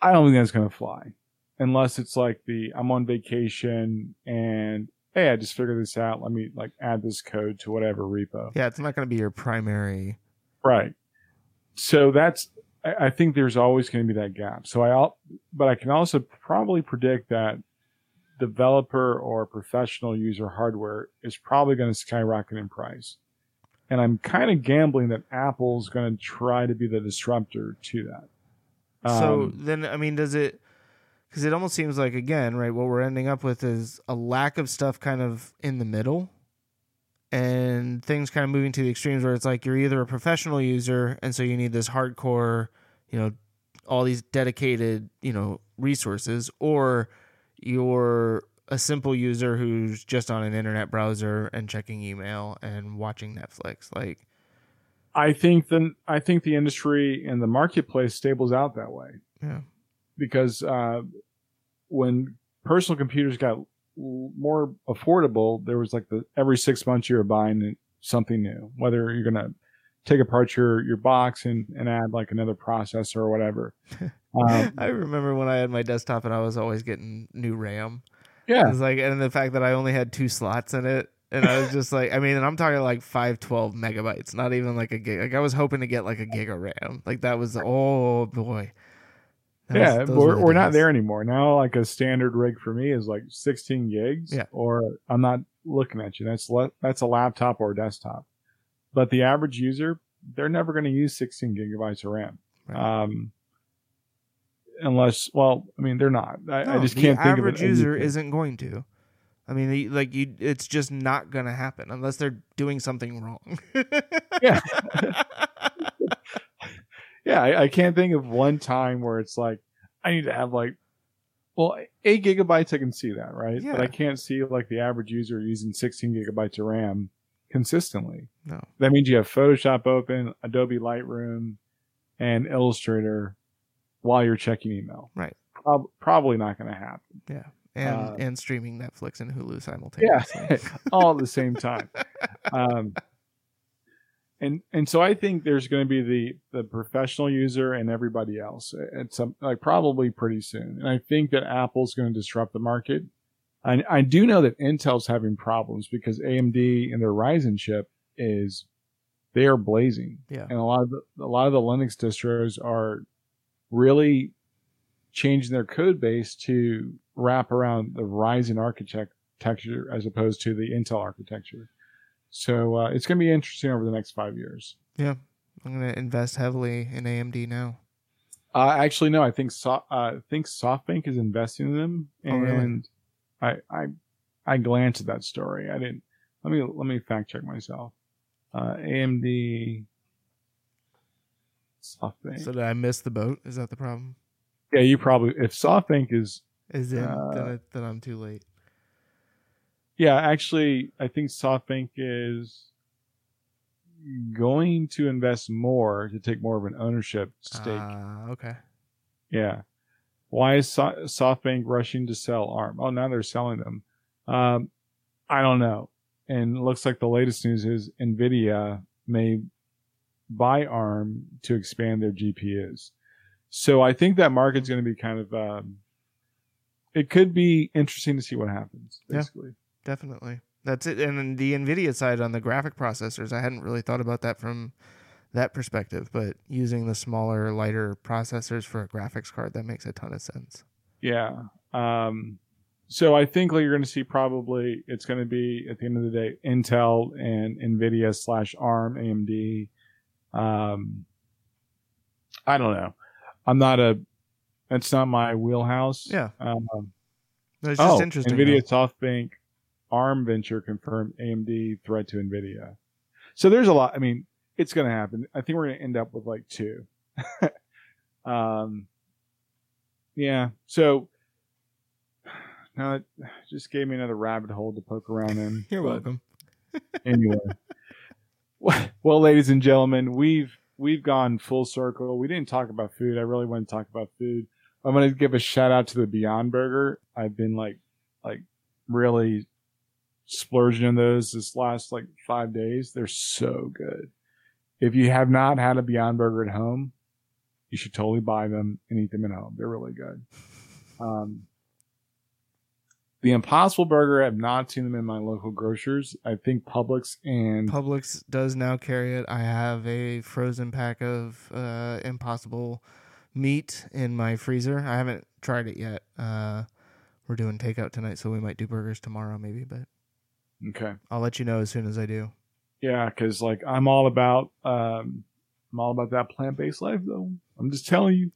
I don't think that's going to fly unless it's like the I'm on vacation and hey, I just figured this out. Let me like add this code to whatever repo. Yeah, it's not going to be your primary. Right. So that's I, I think there's always going to be that gap. So I but I can also probably predict that developer or professional user hardware is probably going to skyrocket in price. And I'm kind of gambling that Apple's going to try to be the disruptor to that. so Um, then, I mean, does it? Because it almost seems like again, right? What we're ending up with is a lack of stuff kind of in the middle, and things kind of moving to the extremes where it's like you're either a professional user, and so you need this hardcore, you know, all these dedicated, you know, resources, or you're a simple user who's just on an internet browser and checking email and watching Netflix. Like, I think the I think the industry and the marketplace stables out that way. yeah, because uh, when personal computers got more affordable, there was like the every six months you were buying something new, whether you're gonna take apart your your box and and add like another processor or whatever. Um, I remember when I had my desktop and I was always getting new RAM. Yeah, It's like, and the fact that I only had two slots in it, and I was just like, I mean, and I'm talking like five twelve megabytes, not even like a gig. Like I was hoping to get like a gig of RAM. Like that was, oh boy. That yeah, were we're, we're not there anymore. Now, like a standard rig for me is like 16 gigs, Yeah. or I'm not looking at you. That's le- that's a laptop or a desktop. But the average user, they're never going to use 16 gigabytes of RAM. Right. Um, unless, well, I mean, they're not. I, I just can't think of average user anything. isn't going to. I mean, like you, it's just not going to happen unless they're doing something wrong. Yeah. Yeah, I, I can't think of one time where it's like I need to have like, well, eight gigabytes. I can see that, right? Yeah. But I can't see like the average user using 16 gigabytes of RAM consistently. no. That means you have Photoshop open, Adobe Lightroom, and Illustrator while you're checking email. Right. Prob- probably not going to happen. Yeah. And Uh, and streaming Netflix and Hulu Yeah, simultaneously. all at the same time. Um, and and so I think there's going to be the the professional user and everybody else at some like probably pretty soon. And I think that Apple's going to disrupt the market. I I do know that Intel's having problems because AMD and their Ryzen chip is they are blazing. Yeah. And a lot of the, a lot of the Linux distros are really changing their code base to wrap around the Ryzen architecture as opposed to the Intel architecture. So uh, it's going to be interesting over the next five years. yeah. I'm going to invest heavily in AMD now. Uh, actually, no, I think so, uh, I think SoftBank is investing in them, Oh, really? and I I I glanced at that story. I didn't. Let me let me fact check myself. Uh, AMD SoftBank. So did I miss the boat? Is that the problem? yeah, you probably if SoftBank is Is in Uh, then, it, then I'm too late. yeah, actually, I think SoftBank is going to invest more to take more of an ownership stake. Ah, okay. Yeah. Why is so- SoftBank rushing to sell ARM? Oh, now they're selling them. Um, I don't know. And it looks like the latest news is NVIDIA may buy ARM to expand their GPUs. So I think that market's going to be kind of, um, it could be interesting to see what happens, Yeah. Definitely. That's it. And then the NVIDIA side on the graphic processors, I hadn't really thought about that from that perspective, but using the smaller, lighter processors for a graphics card, that makes a ton of sense. Yeah. Um, so I think like you're going to see probably it's going to be at the end of the day Intel and Nvidia slash ARM, AMD. Um, I don't know. I'm not a. That's not my wheelhouse. Yeah. Um, No, It's just oh, interesting. Nvidia, though. SoftBank, ARM venture confirmed AMD threat to Nvidia. So there's a lot. I mean, it's going to happen. I think we're going to end up with like two. um, yeah. So now it just gave me another rabbit hole to poke around in. You're welcome. Anyway, well, ladies and gentlemen, we've we've gone full circle. We didn't talk about food. I really want to talk about food. I'm going to give a shout out to the Beyond Burger. I've been like, like really splurging on those this last like five days. They're so good. If you have not had a Beyond Burger at home, you should totally buy them and eat them at home. They're really good. Um, the Impossible Burger, I've not seen them in my local grocers. I think Publix and Publix does now carry it. I have a frozen pack of uh, Impossible meat in my freezer. I haven't tried it yet. Uh, we're doing takeout tonight, so we might do burgers tomorrow, maybe. But okay, I'll let you know as soon as I do. yeah, because like I'm all about um, I'm all about that plant based life though. I'm just telling you,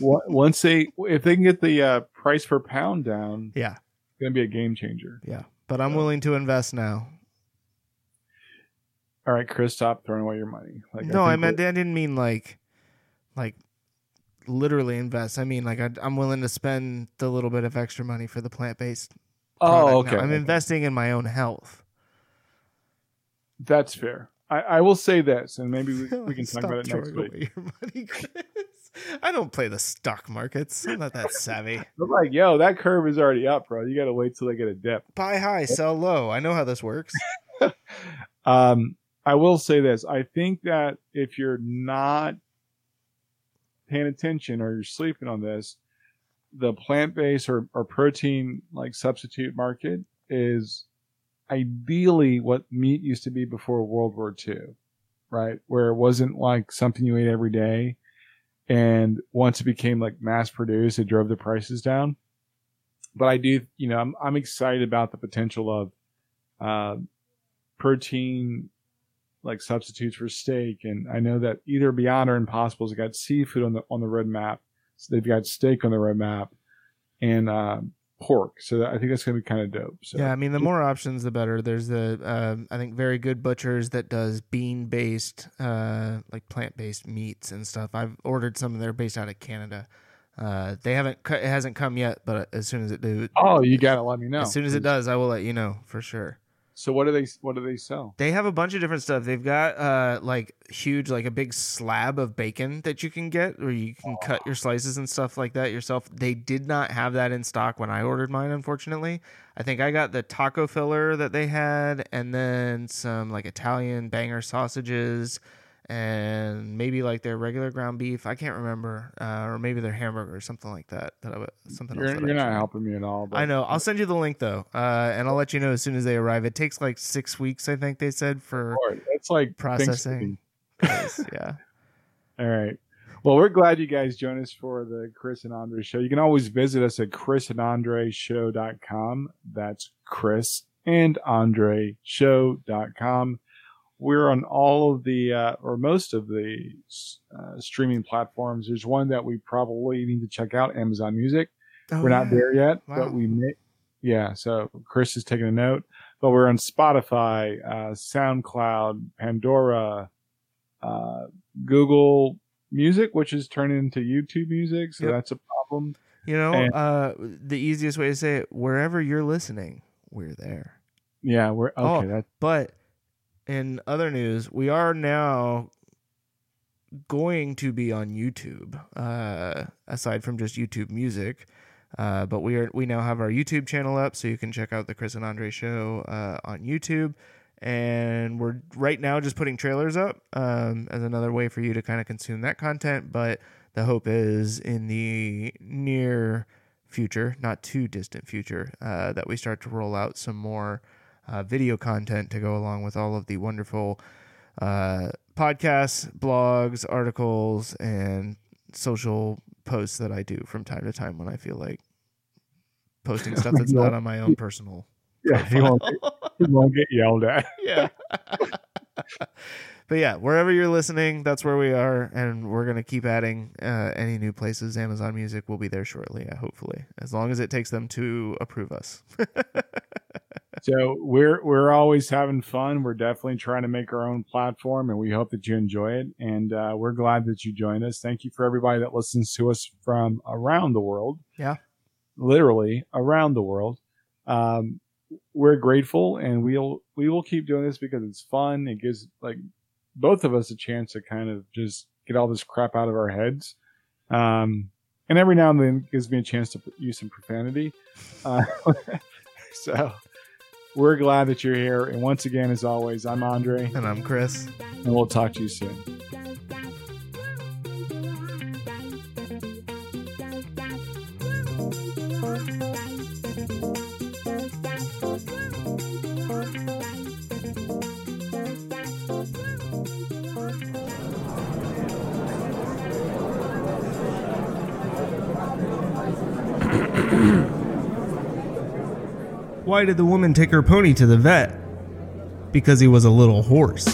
once they if they can get the uh, price per pound down, Yeah, it's gonna be a game changer. yeah. But I'm willing to invest now. All right, Chris, stop throwing away your money. Like no, I think meant that- I didn't mean like, like, literally invest. I mean like I, I'm willing to spend the little bit of extra money for the plant based. Oh, okay. I'm okay. investing in my own health. That's fair. I, I will say this, and maybe we, we can talk about it next week. away your money, Chris. I don't play the stock markets. I'm not that savvy. I'm like, yo, that curve is already up, bro. You got to wait till they get a dip. Buy high, sell low. I know how this works. Um, I will say this. I think that if you're not paying attention or you're sleeping on this, the plant-based or, or protein like substitute market is ideally what meat used to be before World War II, right? Where it wasn't like something you ate every day. And once it became like mass produced, it drove the prices down. But I do, you know, I'm, I'm excited about the potential of, uh, protein like substitutes for steak. And I know that either Beyond or Impossible's got seafood on the on the roadmap. So they've got steak on the roadmap and uh, pork. So I think that's gonna be kind of dope. So yeah, I mean, the more options, the better. There's the um, I think very good butchers that does bean based, uh, like plant based meats and stuff. I've ordered some. They're based out of Canada. Uh, they haven't it hasn't come yet, but as soon as it do, oh, you gotta let me know. as soon as it does, I will let you know for sure. So what do they what do they sell? They have a bunch of different stuff. They've got uh like huge like a big slab of bacon that you can get where you can cut your slices and stuff like that yourself. They did not have that in stock when I ordered mine unfortunately. I think I got the taco filler that they had and then some like Italian banger sausages and maybe like their regular ground beef. I can't remember. Uh, or maybe their hamburger or something like that. That I would something else. You're, I you're not helping me at all. But I know. I'll send you the link though, uh, and I'll let you know as soon as they arrive. It takes like six weeks, I think they said for It's like processing. Yeah. All right. Well, we're glad you guys joined us for the Chris and Andre show. You can always visit us at chrisandandreshow.com. That's Chris and Andre show.com. We're on all of the, uh, or most of the uh, streaming platforms. There's one that we probably need to check out, Amazon Music. Oh, we're not yeah. there yet, Wow. but we may. Yeah, so Chris is taking a note. But we're on Spotify, uh, SoundCloud, Pandora, uh, Google music, which is turning into YouTube music, so Yep. that's a problem. You know, And- uh, the easiest way to say it, wherever you're listening, we're there. Yeah, we're okay. Oh. that But in other news, we are now going to be on YouTube, uh, aside from just YouTube music. Uh, but we are we now have our YouTube channel up, so you can check out the Chris and Andre show uh, on YouTube. And we're right now just putting trailers up um, as another way for you to kind of consume that content. But the hope is in the near future, not too distant future, uh, that we start to roll out some more uh, video content to go along with all of the wonderful uh, podcasts, blogs, articles, and social posts that I do from time to time when I feel like posting stuff that's not on my own personal. yeah, he won't, he won't get yelled at. yeah. but yeah, wherever you're listening, that's where we are, and we're gonna keep adding uh, any new places. Amazon Music will be there shortly, hopefully, as long as it takes them to approve us. So we're we're always having fun. We're definitely trying to make our own platform, and we hope that you enjoy it. And uh, we're glad that you joined us. Thank you for everybody that listens to us from around the world. Yeah. literally around the world. Um, we're grateful, and we'll we will keep doing this because it's fun. It gives like both of us a chance to kind of just get all this crap out of our heads. Um, and every now and then it gives me a chance to use some profanity. Uh, so we're glad that you're here. And once again, as always, I'm Andre, and I'm Chris. and we'll talk to you soon. Why did the woman take her pony to the vet? Because he was a little horse.